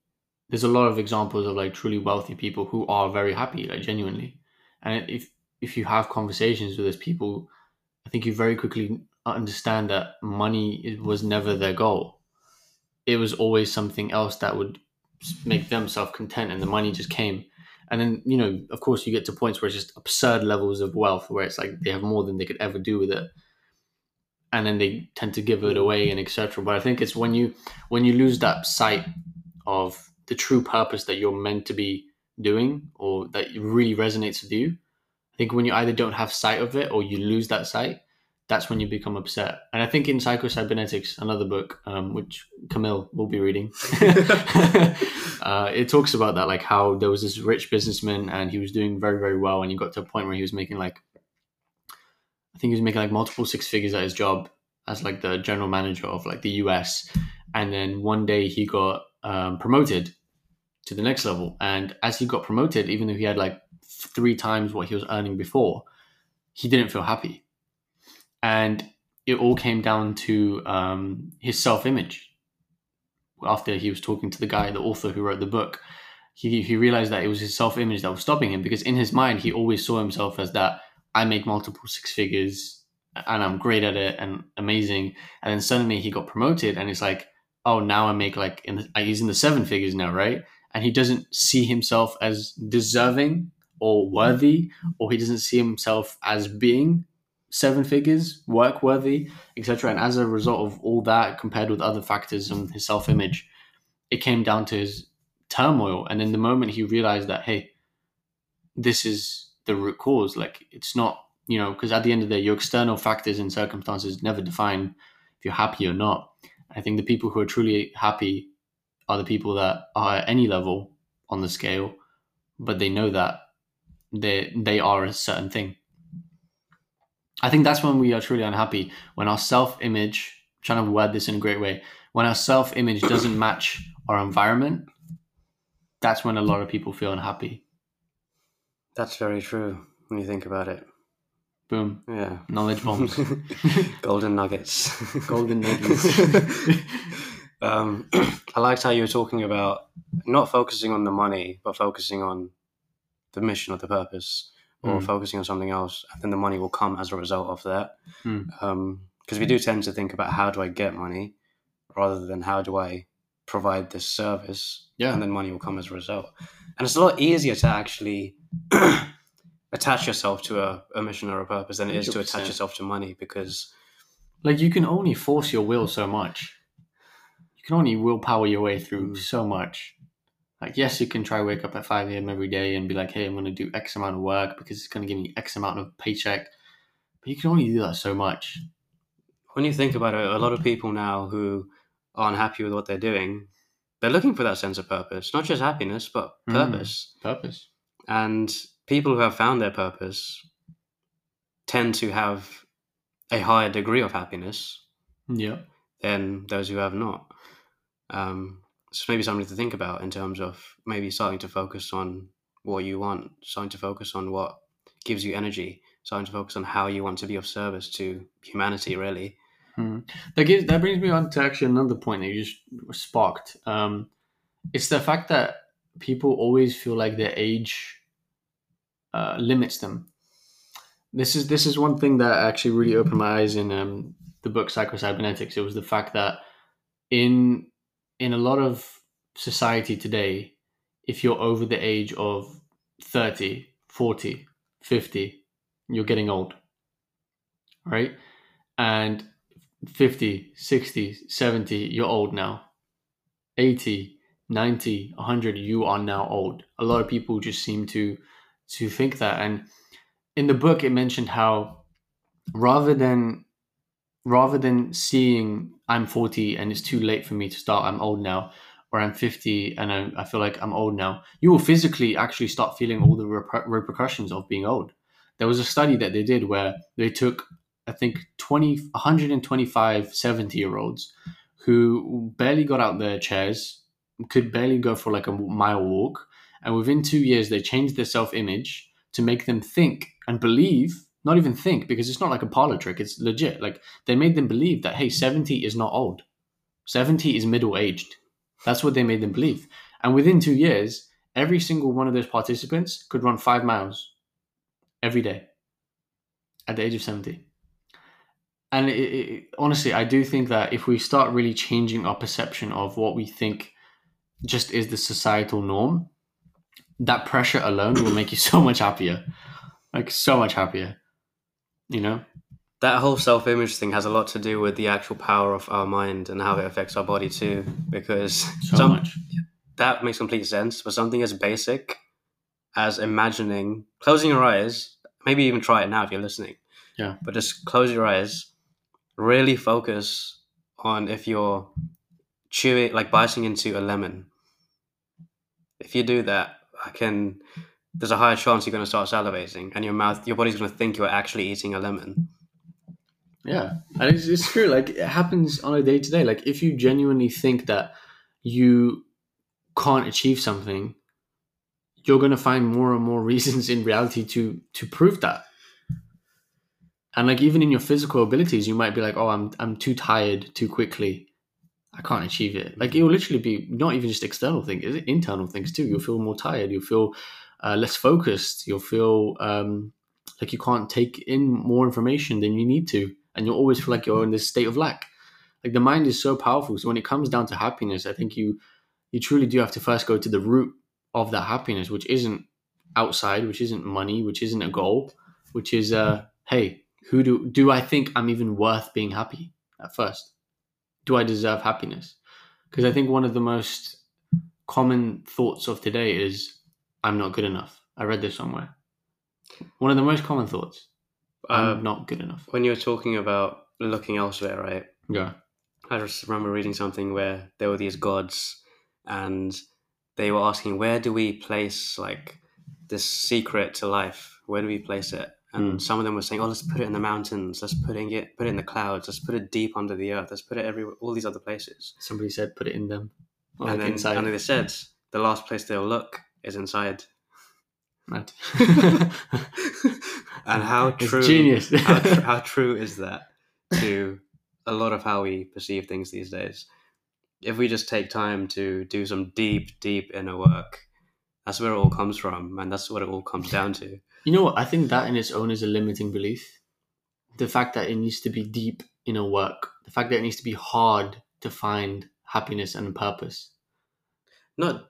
there's a lot of examples of like truly wealthy people who are very happy, like genuinely. And if if you have conversations with those people, I think you very quickly understand that money was never their goal. It was always something else that would make them self content, and the money just came. And then you know, of course, you get to points where it's just absurd levels of wealth, where it's like they have more than they could ever do with it, and then they tend to give it away and etc. But I think it's when you when you lose that sight of the true purpose that you're meant to be doing, or that really resonates with you. I think when you either don't have sight of it or you lose that sight, that's when you become upset. And I think in Psychocybernetics, another book, um, which Camille will be reading, uh, it talks about that, like how there was this rich businessman and he was doing very, very well. And he got to a point where he was making like, I think he was making like multiple six figures at his job as like the general manager of like the US. And then one day he got um, promoted to the next level. And as he got promoted, even though he had like three times what he was earning before, he didn't feel happy and it all came down to um, his self image. After he was talking to the guy, the author who wrote the book, he, he realized that it was his self image that was stopping him because in his mind, he always saw himself as that I make multiple six figures and I'm great at it and amazing. And then suddenly he got promoted and it's like, oh, now I make like, in the, he's in the seven figures now, right? And he doesn't see himself as deserving or worthy, or he doesn't see himself as being seven figures, work worthy, etc. And as a result of all that, compared with other factors and his self image, it came down to his turmoil. And in the moment he realized that, hey, this is the root cause, like it's not, you know, because at the end of the day, your external factors and circumstances never define if you're happy or not. I think the people who are truly happy are the people that are at any level on the scale, but they know that they they are a certain thing I think that's when we are truly unhappy. When our self image, trying to word this in a great way, when our self image doesn't match our environment, that's when a lot of people feel unhappy. That's very true when you think about it. Boom. Yeah. Knowledge bombs. Golden nuggets. Golden nuggets. Um, I liked how you were talking about not focusing on the money, but focusing on the mission or the purpose or mm. focusing on something else, and then the money will come as a result of that. Because mm. um, we do tend to think about how do I get money rather than how do I provide this service, yeah. and then money will come as a result. And it's a lot easier to actually attach yourself to a, a, mission or a purpose than it 100%. is to attach yourself to money because, like, you can only force your will so much. Can only willpower your way through mm. so much like, yes, you can try wake up at 5 a.m. every day and be like, hey, I'm going to do X amount of work because it's going to give me X amount of paycheck. But you can only do that so much. When you think about it, a lot of people now who aren't happy with what they're doing, they're looking for that sense of purpose, not just happiness, but mm. purpose. Mm, purpose. And people who have found their purpose tend to have a higher degree of happiness yeah. than those who have not. Um, it's maybe something to think about in terms of maybe starting to focus on what you want, starting to focus on what gives you energy, starting to focus on how you want to be of service to humanity, really. Hmm. That gives that brings me on to actually another point that you just sparked. Um, it's the fact that people always feel like their age uh, limits them. This is this is one thing that actually really opened my eyes in um, the book Psychocybernetics. It was the fact that in in a lot of society today, if you're over the age of 30, 40, 50, you're getting old. Right? And 50, 60, 70, you're old now. 80, 90, 100, you are now old. A lot of people just seem to to think that. And in the book, it mentioned how rather than rather than seeing I'm 40 and it's too late for me to start, I'm old now, or I'm 50 and I, I feel like I'm old now, you will physically actually start feeling all the reper- repercussions of being old. There was a study that they did where they took, I think, 20, 125 70 year olds who barely got out their chairs, could barely go for like a mile walk. And within two years, they changed their self image to make them think and believe not even think because it's not like a parlor trick it's legit. Like they made them believe that hey 70 is not old. 70 is middle aged that's what they made them believe. And within two years every single one of those participants could run five miles every day at the age of 70 and it, it, honestly i do think that if we start really changing our perception of what we think just is the societal norm that pressure alone will make you so much happier. Like so much happier you know? That whole self-image thing has a lot to do with the actual power of our mind and how it affects our body too because so some, much. That makes complete sense but something as basic as imagining closing your eyes maybe even try it now if you're listening yeah. but just close your eyes really focus on if you're chewing like biting into a lemon. If you do that i can there's a higher chance you're going to start salivating and your mouth your body's going to think you're actually eating a lemon. Yeah and it's, it's true like it happens on a day to day like if you genuinely think that you can't achieve something you're going to find more and more reasons in reality to to prove that. And like even in your physical abilities you might be like oh i'm i'm too tired too quickly. I can't achieve it. Like it will literally be not even just external things internal things too. You'll feel more tired you'll feel uh, less focused. You'll feel um, like you can't take in more information than you need to, and you'll always feel like you're in this state of lack. Like the mind is so powerful. So when it comes down to happiness, I think you you truly do have to first go to the root of that happiness, which isn't outside, which isn't money, which isn't a goal, which is uh, hey, who do do I think I'm even worth being happy at first? Do I deserve happiness? Because I think one of the most common thoughts of today is I'm not good enough. I read this somewhere. One of the most common thoughts. I'm uh, not good enough. When you were talking about looking elsewhere, right? Yeah. I just remember reading something where there were these gods and they were asking, where do we place like this secret to life? Where do we place it? And mm. some of them were saying, "Oh, let's put it in the mountains. Let's put it, put it in the clouds. Let's put it deep under the earth. Let's put it everywhere. All these other places." Somebody said, "Put it in them." And then, inside. and they said, "The last place they'll look is inside. Right. and how true, it's genius. how, tr- how true is that to a lot of how we perceive things these days? If we just take time to do some deep, deep inner work, that's where it all comes from, and that's what it all comes down to. You know what? I think that in its own is a limiting belief. The fact that it needs to be deep inner work, the fact that it needs to be hard to find happiness and purpose. Not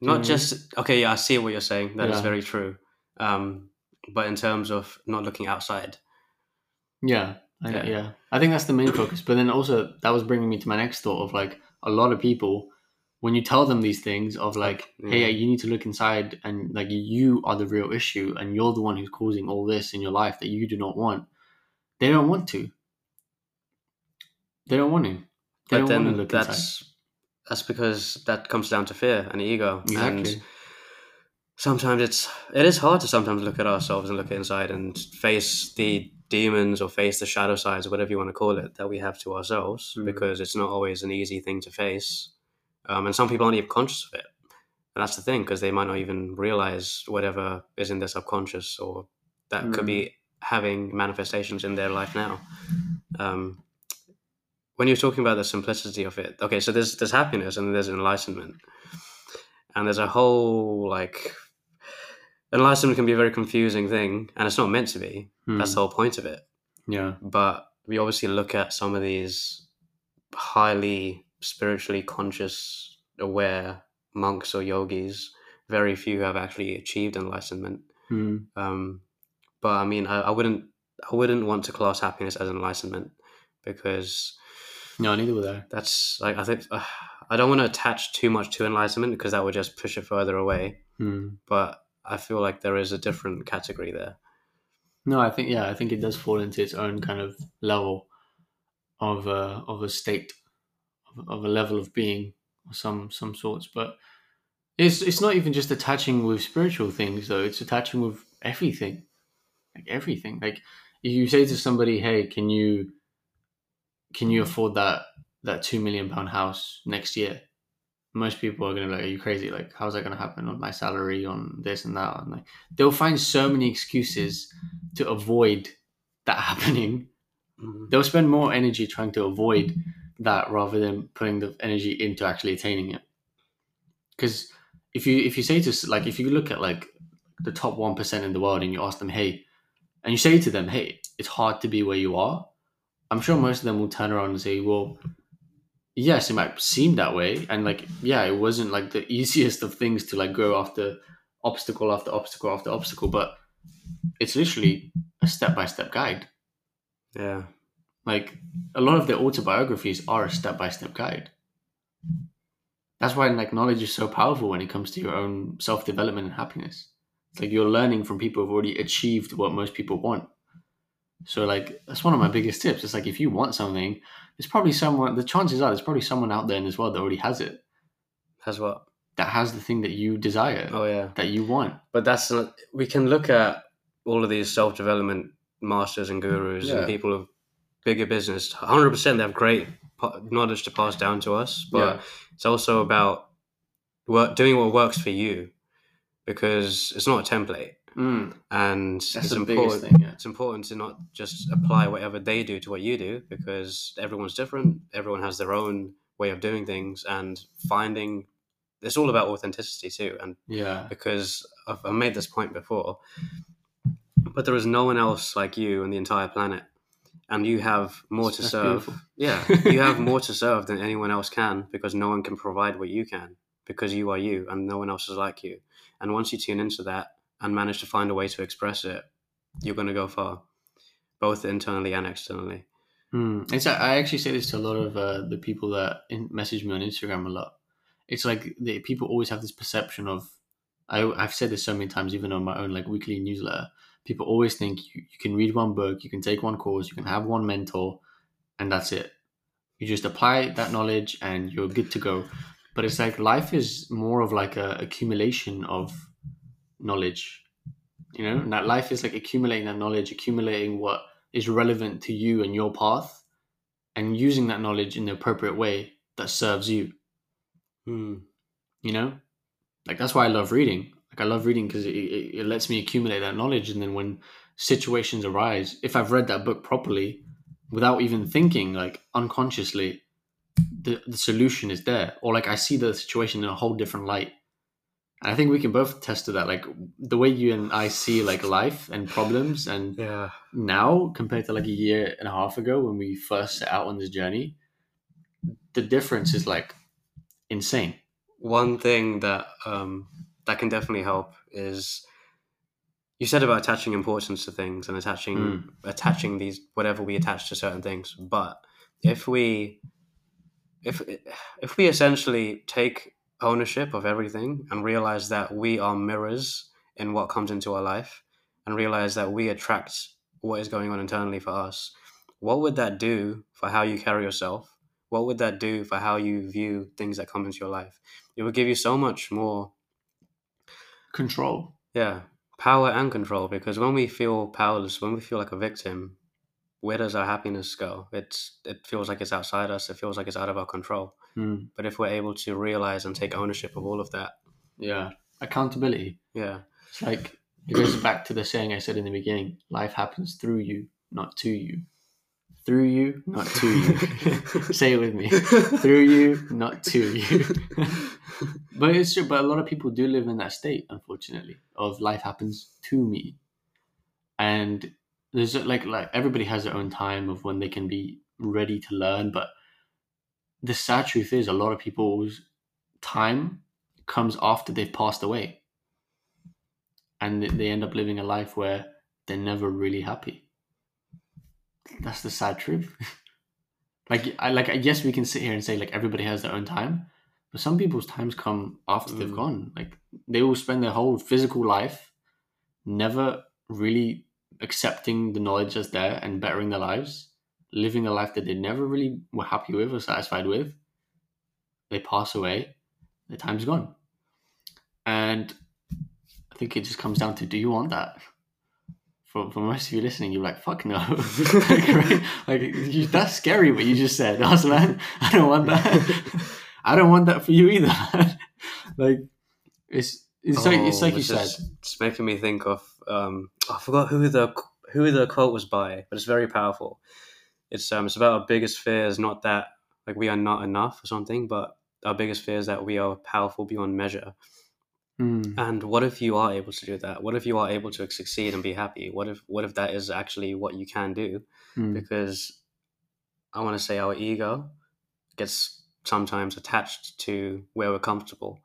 not mm. just okay. Yeah, I see what you're saying. That yeah. is very true. Um, but in terms of not looking outside, yeah, I, yeah, yeah, I think that's the main focus. But then also that was bringing me to my next thought of like a lot of people when you tell them these things of like, yeah. hey, you need to look inside and like you are the real issue and you're the one who's causing all this in your life that you do not want. They don't want to. They don't want to. They but then that's inside that's because that comes down to fear and ego. Exactly. And sometimes it's it is hard to sometimes look at ourselves and look inside and face the demons or face the shadow sides or whatever you want to call it that we have to ourselves mm-hmm. because it's not always an easy thing to face. Um, and some people aren't even conscious of it. And that's the thing because they might not even realize whatever is in their subconscious or that mm-hmm. could be mm. having manifestations in their life now. Um, when you're talking about the simplicity of it, okay, so there's there's happiness and there's enlightenment, and there's a whole like enlightenment can be a very confusing thing, and it's not meant to be. Hmm. That's the whole point of it. Yeah. But we obviously look at some of these highly spiritually conscious, aware monks or yogis. Very few have actually achieved enlightenment. Hmm. Um, but I mean, I, I wouldn't I wouldn't want to class happiness as enlightenment because no, neither would I. That's like I think uh, I don't want to attach too much to enlightenment because that would just push it further away. Hmm. But I feel like there is a different category there. No, I think yeah, I think it does fall into its own kind of level of a of a state of, of a level of being of some some sorts. But it's it's not even just attaching with spiritual things though. It's attaching with everything, like everything. Like if you say to somebody, "Hey, can you can you afford that that two million pound house next year?" Most people are gonna be like, "Are you crazy? Like, how's that gonna happen on my salary, on this and that?" And like, they'll find so many excuses to avoid that happening. Mhm. They'll spend more energy trying to avoid that rather than putting the energy into actually attaining it. Because if you if you say to like if you look at like the top one percent in the world and you ask them, hey, and you say to them, hey, it's hard to be where you are. I'm sure most of them will turn around and say, well, yes, it might seem that way, and like yeah, it wasn't like the easiest of things to like go after obstacle after obstacle after obstacle, but it's literally a step by step guide. Yeah. Like a lot of their autobiographies are a step by step guide. That's why like knowledge is so powerful when it comes to your own self development and happiness. It's like you're learning from people who've already achieved what most people want. So like that's one of my biggest tips. It's like if you want something, there's probably someone the chances are there's probably someone out there in this world that already has it. Has what? That has the thing that you desire, Oh yeah. that you want. But that's we can look at all of these self development masters and gurus Yeah. and people of bigger business. Hundred percent, they have great knowledge to pass down to us. But Yeah. it's also about work, doing what works for you, because it's not a template, Mm, and that's it's the important. thing. Yeah. It's important to not just apply whatever they do to what you do, because everyone's different. Everyone has their own way of doing things, and finding. It's all about authenticity too, and Yeah. because I've, I've made this point before, but there is no one else like you on the entire planet, and you have more to That's serve. beautiful. Yeah, you have more to serve than anyone else can because no one can provide what you can because you are you and no one else is like you. And once you tune into that and manage to find a way to express it, you're going to go far, both internally and externally. Hmm. It's I actually say this to a lot of uh, the people that message me on Instagram a lot. It's like the people always have this perception of. I, I've said this so many times, even on my own like weekly newsletter. People always think you, you can read one book, you can take one course, you can have one mentor, and that's it. You just apply that knowledge and you're good to go. But it's like life is more of like a accumulation of knowledge, you know, and that life is like accumulating that knowledge, accumulating what is relevant to you and your path and using that knowledge in the appropriate way that serves you. Hmm. you know? Like that's why i love reading. Like i love reading because it, it, it lets me accumulate that knowledge and then when situations arise if i've read that book properly without even thinking like unconsciously the, the solution is there. Or like i see the situation in a whole different light i think we can both attest to that like the way you and i see like life and problems and Yeah. now compared to like a year and a half ago when we first set out on this journey, the difference is like insane. One thing that um, that can definitely help is you said about attaching importance to things and attaching Mm. attaching these whatever we attach to certain things. But if we if if we essentially take ownership of everything and realize that we are mirrors in what comes into our life and realize that we attract what is going on internally for us, what would that do for how you carry yourself? What would that do for how you view things that come into your life? It would give you so much more Control. yeah, power and control because when we feel powerless, when we feel like a victim, where does our happiness go? It's it feels like it's outside us. It feels like it's out of our control. Mm, But if we're able to realize and take ownership of all of that, yeah. Accountability. yeah, It's like it goes back to the saying I said in the beginning life happens through you, not to you. Through you, not to you. Say it with me. Through you, not to you. but it's true. But a lot of people do live in that state, unfortunately, of life happens to me, and there's like like everybody has their own time of when they can be ready to learn. But the sad truth is, a lot of people's time comes after they've passed away, and they- end up living a life where they're never really happy. That's the sad truth. like I like yes, we can sit here and say like everybody has their own time, But some people's times come after they've Mm. gone. Like they will spend their whole physical life never really accepting the knowledge that's there and bettering their lives, living a life that they never really were happy with or satisfied with. They pass away, the time's gone. And I think it just comes down to do you want that? For, for most of you listening, you're like, fuck no. like, right? like you, that's scary what you just said. I was man, I don't want that. I don't want that for you either. like it's it's like it's Oh, like you said. It's making me think of um, I forgot who the who the quote was by, but it's very powerful. It's um, it's about our biggest fear is not that like we are not enough or something, but our biggest fear is that we are powerful beyond measure. Mm, And what if you are able to do that? What if you are able to succeed and be happy? What if what if that is actually what you can do? mm, Because I want to say our ego gets sometimes attached to where we're comfortable.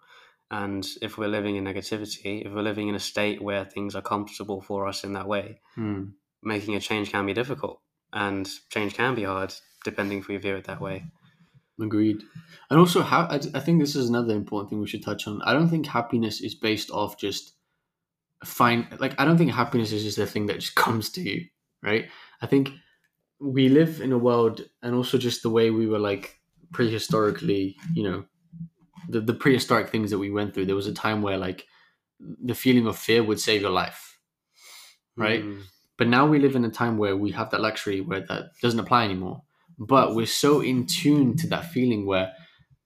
And if we're living in negativity, if we're living in a state where things are comfortable for us in that way, mm. making a change can be difficult. And change can be hard, depending if we view it that way. Agreed. And also, how I, I think this is another important thing we should touch on. I don't think happiness is based off just fine. Like, I don't think happiness is just a thing that just comes to you, right? I think we live in a world, and also just the way we were like prehistorically, you know, the the prehistoric things that we went through. There was a time where like the feeling of fear would save your life, right? Mm. But now we live in a time where we have that luxury where that doesn't apply anymore. But we're so in tune to that feeling where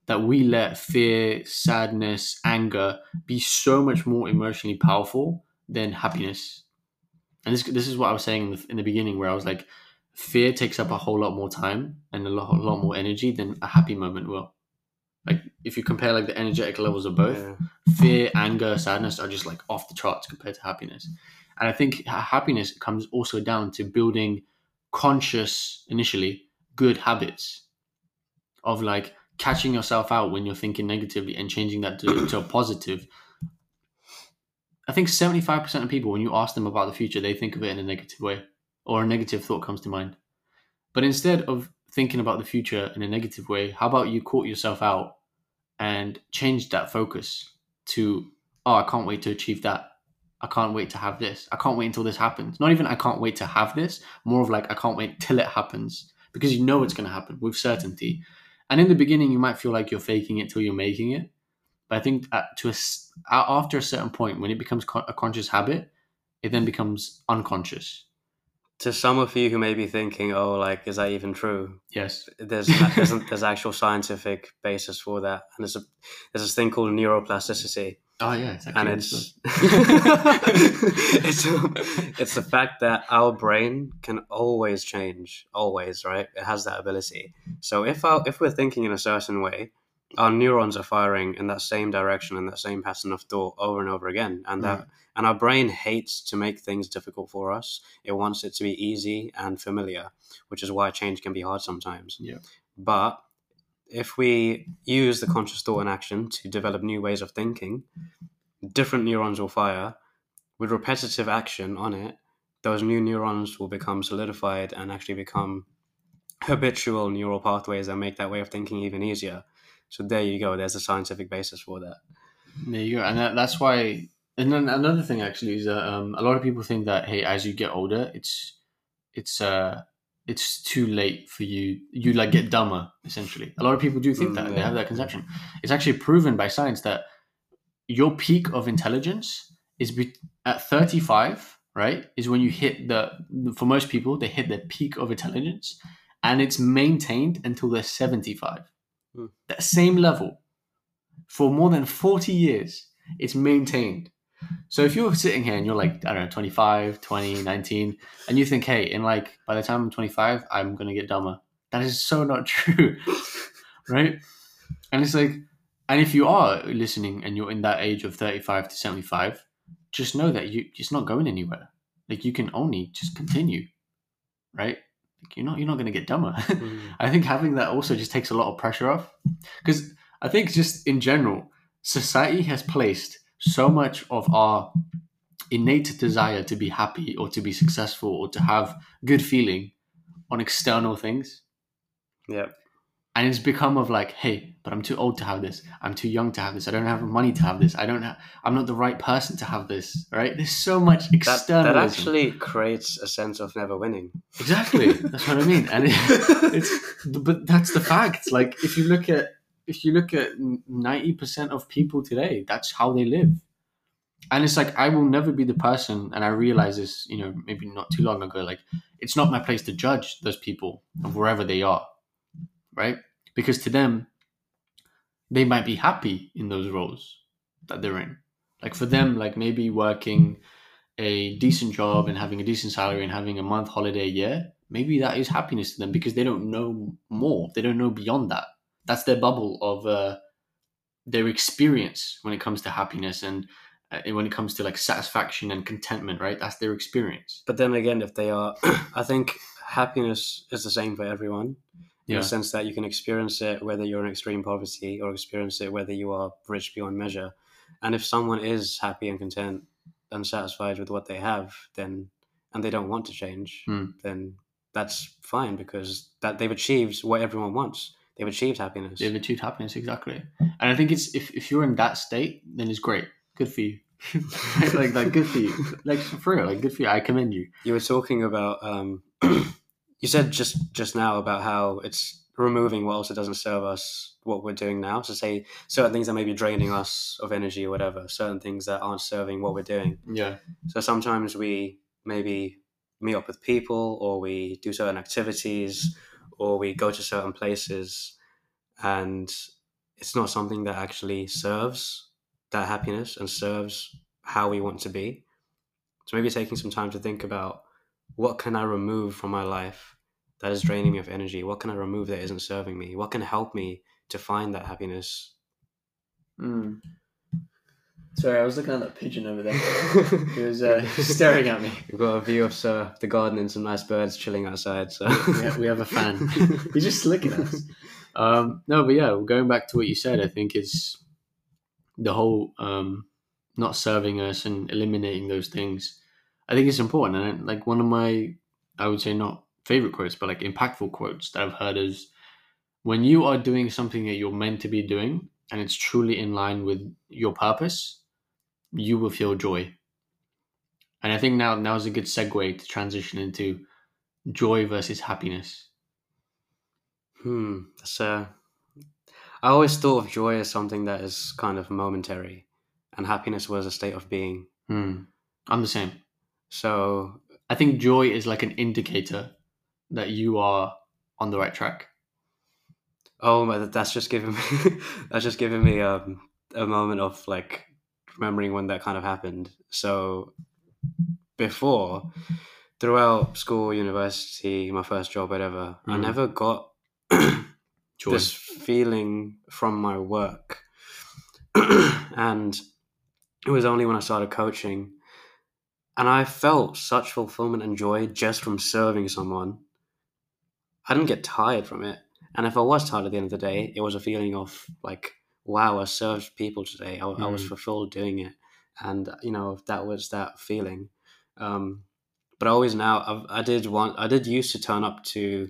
that we let fear, sadness, anger be so much more emotionally powerful than happiness. And this this is what I was saying in the, in the beginning, where I was like, fear takes up a whole lot more time and a lot, a lot more energy than a happy moment will. Like if you compare like the energetic levels of both, Yeah. fear, anger, sadness are just like off the charts compared to happiness. And I think happiness comes also down to building conscious, initially, good habits of like catching yourself out when you're thinking negatively and changing that to, to a positive. I think 75% of people, when you ask them about the future, they think of it in a negative way or a negative thought comes to mind. But instead of thinking about the future in a negative way, how about you caught yourself out and change that focus to, oh, I can't wait to achieve that. I can't wait to have this. I can't wait until this happens. Not even I can't wait to have this, more of like I can't wait till it happens because you know it's going to happen with certainty. And in the beginning, you might feel like you're faking it till you're making it. But I think at, to a, after a certain point, when it becomes a conscious habit, it then becomes unconscious. To some of you who may be thinking, "Oh, like, is that even true?" Yes. there's uh, there's, there's actual scientific basis for that, and there's a there's this thing called neuroplasticity, Oh yeah. It's and it's it's it's the fact that our brain can always change, always, right? It has that ability. So if our if we're thinking in a certain way, our neurons are firing in that same direction and that same pattern of thought over and over again, and that and our brain hates to make things difficult for us. It wants it to be easy and familiar, which is why change can be hard sometimes. Yeah. But if we use the conscious thought and action to develop new ways of thinking, different neurons will fire. With repetitive action on it, those new neurons will become solidified and actually become habitual neural pathways that make that way of thinking even easier. So there you go. There's a scientific basis for that. There you go, and that, that's why. And then another thing actually is that um, a lot of people think that hey, as you get older, it's it's uh it's too late for you. You like get dumber essentially. A lot of people do think Mm, that they have that conception. It's actually proven by science that your peak of intelligence is be- at thirty five. Right, is when you hit the for most people they hit their peak of intelligence, and it's maintained until they're seventy five. Hmm. That same level for more than forty years it's maintained. So if you're sitting here and you're like, I don't know, 25, 20, 19, and you think, hey, in like, by the time I'm 25, I'm going to get dumber. That is so not true. right? And it's like, and if you are listening and you're in that age of 35 to 75, just know that you it's not going anywhere. Like you can only just continue. Right? Like you're not you're not going to get dumber. Mm. I think having that also just takes a lot of pressure off. Because I think just in general, society has placed so much of our innate desire to be happy or to be successful or to have good feeling on external things. Yeah. and it's become of like, hey, but I'm too old to have this. I'm too young to have this. I don't have money to have this. I don't. have. I'm not the right person to have this. Right? There's so much That, external. that actually creates a sense of never winning. exactly. That's what I mean. And it, it's but that's the fact. Like if you look at if you look at ninety percent of people today, that's how they live. And it's like I will never be the person, and I realize this, you know, maybe not too long ago. Like it's not my place to judge those people of wherever they are, right? Because to them, they might be happy in those roles that they're in. Like for them, like maybe working a decent job and having a decent salary and having a month holiday a year, maybe that is happiness to them because they don't know more. They don't know beyond that. That's their bubble of uh, their experience when it comes to happiness and uh, when it comes to like satisfaction and contentment, right? That's their experience. But then again, if they are, I think happiness is the same for everyone. In Yeah. the sense that you can experience it whether you're in extreme poverty or experience it whether you are rich beyond measure. And if someone is happy and content and satisfied with what they have, then and they don't want to change, Hmm. then that's fine because that they've achieved what everyone wants. They've achieved happiness. They've achieved happiness exactly. And I think it's if, if you're in that state, then it's great. Good for you. like like good for you. Like for real, like good for you. I commend you. you were talking about um you said just just now about how it's removing what also doesn't serve us what we're doing now so say certain things that may be draining us of energy or whatever certain things that aren't serving what we're doing Yeah. so sometimes we maybe meet up with people or we do certain activities or we go to certain places and it's not something that actually serves that happiness and serves how we want to be so maybe taking some time to think about what can I remove from my life that is draining me of energy? What can I remove that isn't serving me? What can help me to find that happiness? Mm. Sorry, I was looking at that pigeon over there. He was uh, staring at me. We've got a view of uh, the garden and some nice birds chilling outside. So Yeah, we have a fan. He's just looking at us. Um, no, but yeah, going back to what you said, I think it's the whole um, not serving us and eliminating those things. I think it's important, and like one of my, I would say not favorite quotes, but like impactful quotes that I've heard is, when you are doing something that you're meant to be doing and it's truly in line with your purpose, you will feel joy. And I think now now is a good segue to transition into joy versus happiness. Hmm. That's uh, I always thought of joy as something that is kind of momentary, and happiness was a state of being. Hmm. I'm the same. So I think joy is like an indicator that you are on the right track. Oh, my, that's just giving me that's just giving me um, a moment of like remembering when that kind of happened. So before, throughout school, university, my first job, whatever, I Mhm. never got this feeling from my work, and it was only when I started coaching, and I felt such fulfillment and joy just from serving someone. I didn't get tired from it. And if I was tired at the end of the day, it was a feeling of like, wow, I served people today. I, I was Mm. fulfilled doing it. And, you know, that was that feeling. Um, but I always now, I've, I did want, I did used to turn up to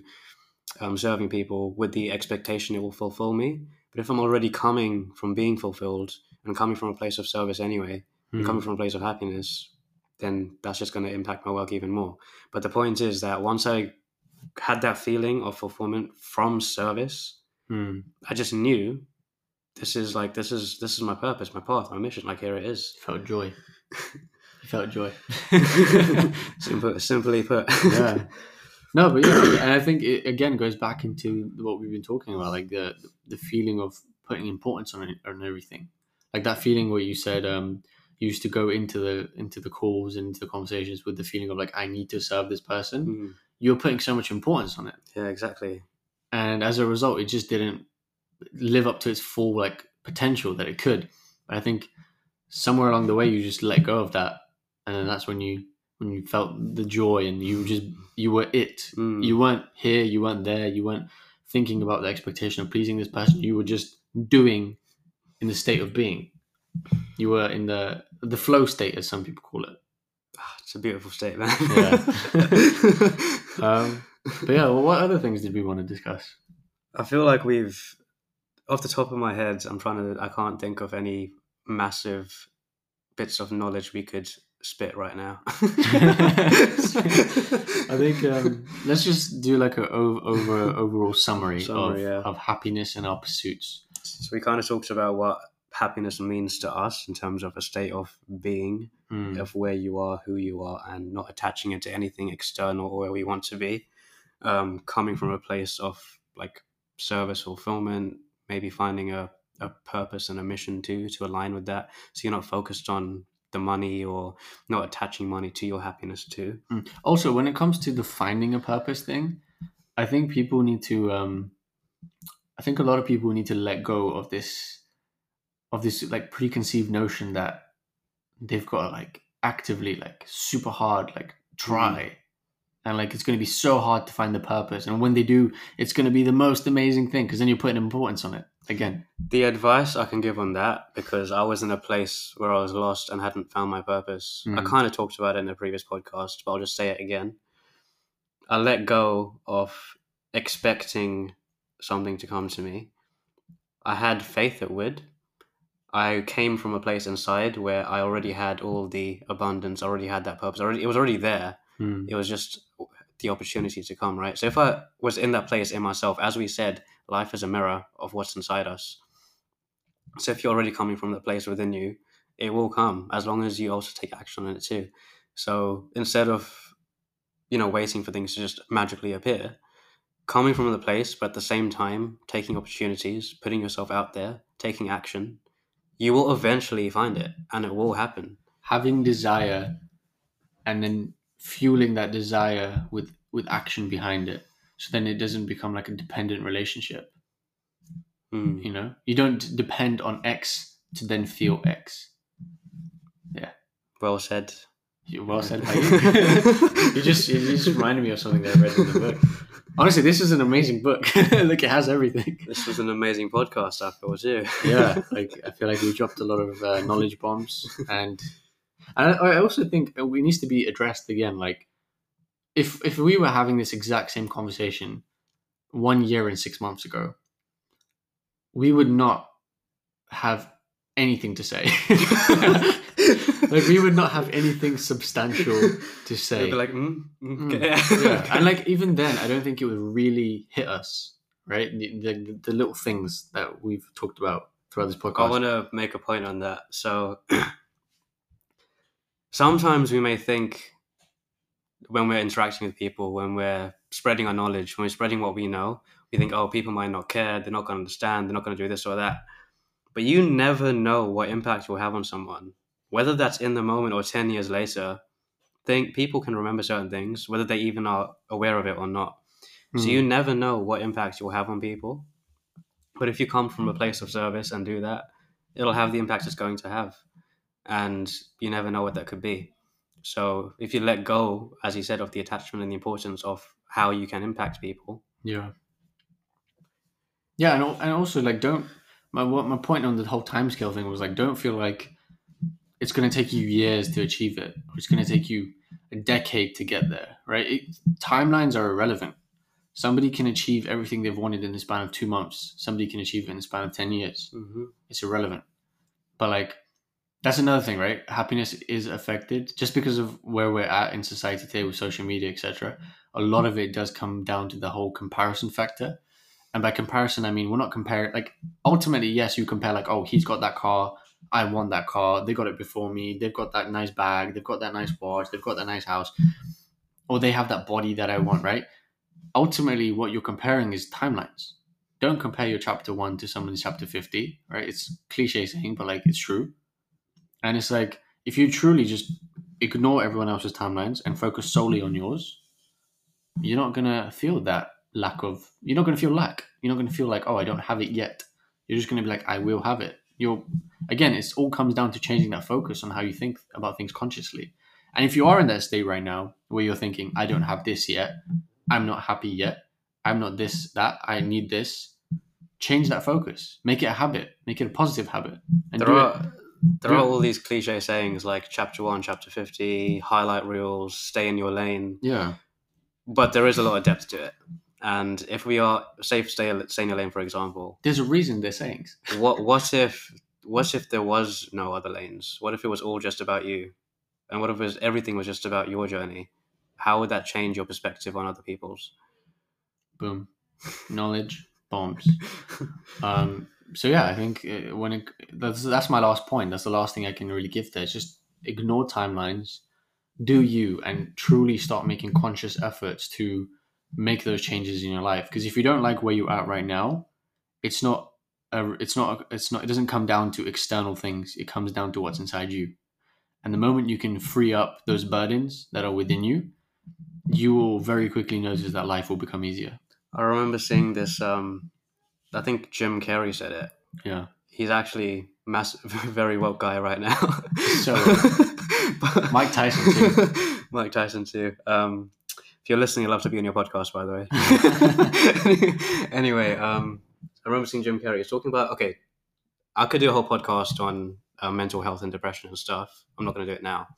um, serving people with the expectation it will fulfill me. But if I'm already coming from being fulfilled and coming from a place of service anyway, Hmm. coming from a place of happiness, then that's just going to impact my work even more. But the point is that once I had that feeling of fulfillment from service, Hmm. I just knew this is like this is this is my purpose, my path, my mission. Like here it is. You felt joy. You felt joy. Simple, simply put. yeah. No, but yeah, and I think it again goes back into what we've been talking about, like the the feeling of putting importance on it, on everything, like that feeling where you said um, used to go into the into the calls and into the conversations with the feeling of like I need to serve this person. Mm, You're putting so much importance on it, yeah, exactly. and as a result, it just didn't live up to its full like potential that it could. But I think somewhere along the way, you just let go of that, and then that's when you when you felt the joy and you just you were it. Mm. You weren't here, you weren't there, you weren't thinking about the expectation of pleasing this person. You were just doing in the state of being. You were in the the flow state, as some people call it. Ah, it's a beautiful state, statement. Yeah. Um, but yeah, well, what other things did we want to discuss? I feel like we've, off the top of my head, I'm trying to, I can't think of any massive bits of knowledge we could spit right now. I think um, let's just do like a over, over overall summary, Summary, of, yeah. of happiness and our pursuits. so we kind of talked about what happiness means to us in terms of a state of being, Mm. of where you are, who you are, and not attaching it to anything external or where we want to be. Um, coming from a place of like service fulfillment, maybe finding a, a purpose and a mission too to align with that. So you're not focused on the money or not attaching money to your happiness too. Also, when it comes to the finding a purpose thing, I think people need to. Um, I think a lot of people need to let go of this, of this like preconceived notion that they've got to like actively like super hard like try, and like it's going to be so hard to find the purpose. And when they do, it's going to be the most amazing thing because then you're putting importance on it again. The advice I can give on that, because I was in a place where I was lost and hadn't found my purpose. I Mm. kind of talked about it in the previous podcast, but I'll just say it again. I let go of expecting something to come to me. I had faith it would. I came from a place inside where I already had all the abundance, already had that purpose, already it was already there. Mm. It was just the opportunity to come, right? So if I was in that place in myself, as we said, life is a mirror of what's inside us. So if you're already coming from the place within you, it will come as long as you also take action on it too. So instead of, you know, waiting for things to just magically appear, coming from the place, but at the same time taking opportunities, putting yourself out there, taking action, you will eventually find it and it will happen. having desire and then fueling that desire with with action behind it so then it doesn't become like a dependent relationship Mm. you know you don't depend on x to then feel x Yeah. Well said. You- well said you you just you just reminded me of something that i read in the book. Honestly this is an amazing book. Look, it has everything. This was an amazing podcast, feel too. yeah like i feel like we dropped a lot of uh, knowledge bombs and and I, I also think it needs to be addressed again like if if we were having this exact same conversation one year and six months ago we would not have anything to say like we would not have anything substantial to say They'd be like, mm, mm, Mm, yeah. and like even then i don't think it would really hit us right the, the, the little things that we've talked about throughout this podcast. I want to make a point on that. So sometimes we may think when we're interacting with people, when we're spreading our knowledge, when we're spreading what we know, we think, oh, people might not care, they're not going to understand, they're not going to do this or that. But you never know what impact you'll have on someone, whether that's in the moment or 10 years later. Think people can remember certain things, whether they even are aware of it or not. So Mm. you never know what impact you'll have on people. But if you come from a place of service and do that, it'll have the impact it's going to have. And you never know what that could be. So if you let go, as you said, of the attachment and the importance of how you can impact people, Yeah. Yeah, and, and also like don't my what my point on the whole timescale thing was like don't feel like it's going to take you years to achieve it or it's going to take you a decade to get there, right? It, timelines are irrelevant. Somebody can achieve everything they've wanted in the span of 2 months. Somebody can achieve it in the span of 10 years. mm-hmm. It's irrelevant. But like that's another thing, right? Happiness is affected just because of where we're at in society today with social media, etc. A lot of it does come down to the whole comparison factor. And by comparison, I mean we're not comparing. Like ultimately, yes, you compare. Like, oh, he's got that car. I want that car. They got it before me. They've got that nice bag. They've got that nice watch. They've got that nice house. Or they have that body that I want. Right. Ultimately, what you're comparing is timelines. Don't compare your chapter one to someone's chapter fifty. Right. It's cliche saying, but like it's true. And it's like if you truly just ignore everyone else's timelines and focus solely on yours, you're not gonna feel that lack of you're not gonna feel lack. You're not gonna feel like, oh, I don't have it yet. You're just gonna be like, I will have it. You're again, it's all comes down to changing that focus on how you think about things consciously. And if you are in that state right now where you're thinking, I don't have this yet, I'm not happy yet, I'm not this, that, I need this, change that focus. Make it a habit. Make it a positive habit. And there do it. are there do are it. all these cliche sayings like chapter one, chapter fifty, highlight reels, stay in your lane. Yeah. But there is a lot of depth to it. And if we are safe, stay in lane, for example. There's a reason they're saying. What what if what if there was no other lanes? What if it was all just about you? And what if it was, everything was just about your journey? How would that change your perspective on other people's? Boom, knowledge bombs. um, so yeah, I think uh, when it, that's that's my last point. That's the last thing I can really give there. It's just ignore timelines, do you, and truly start making conscious efforts to make those changes in your life. Because if you don't like where you're at right now, it's not a, it's not a, it's not it doesn't come down to external things. It comes down to what's inside you. And the moment you can free up those burdens that are within you, you will very quickly notice that life will become easier. I remember seeing this. Um, I think Jim Carrey said it. Yeah. He's actually mass very woke guy right now. So, Mike Tyson too. Mike Tyson too. Um, you're listening, I'd love to be on your podcast, by the way. anyway, um, I remember seeing Jim Carrey. He's talking about okay, I could do a whole podcast on uh, mental health and depression and stuff. I'm not going to do it now.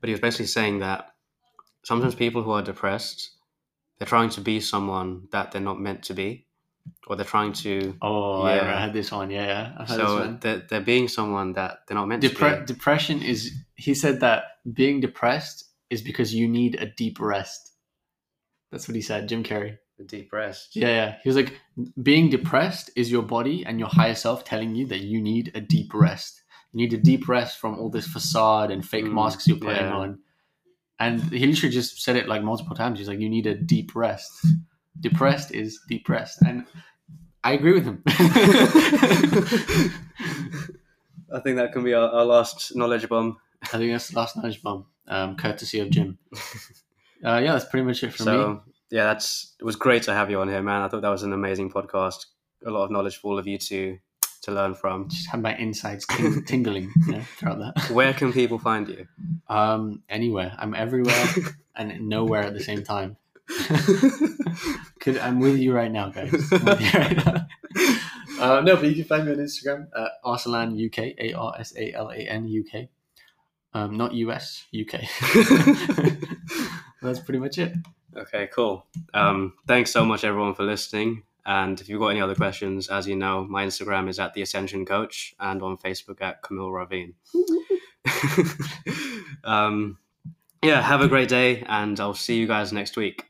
But he was basically saying that sometimes people who are depressed, they're trying to be someone that they're not meant to be, or they're trying to. Oh, yeah. Yeah. I had this one. Yeah, yeah. I've had this So one. they're, they're being someone that they're not meant Depre- to depression is. He said that being depressed is because you need a deep rest. That's what he said, Jim Carrey. A Deep rest. Yeah, yeah. He was like, being depressed is your body and your higher self telling you that you need a deep rest. You need a deep rest from all this facade and fake Mm, masks you're putting yeah. on. And he literally just said it like multiple times. He's like, you need a deep rest. Depressed is depressed. And I agree with him. I think that can be our, our last knowledge bomb. I think that's the last knowledge bomb, um, courtesy of Jim. Uh, yeah, that's pretty much it for me. yeah, that's it was great to have you on here, man. I thought that was an amazing podcast. A lot of knowledge for all of you to to learn from. Just had my insides ting- tingling you know, throughout that. Where can people find you? Um, anywhere. I'm everywhere and nowhere at the same time. Could I'm with you right now, guys. I'm with you right now. Uh, no, but you can find me on Instagram at Arsalan UK, A R S A L A N UK. Um, not US, UK. That's pretty much it. Okay, cool. Um, thanks so much, everyone, for listening. And if you've got any other questions, as you know, my Instagram is at the Ascension Coach and on Facebook at Camille Ravine. um, yeah, have a great day, and I'll see you guys next week.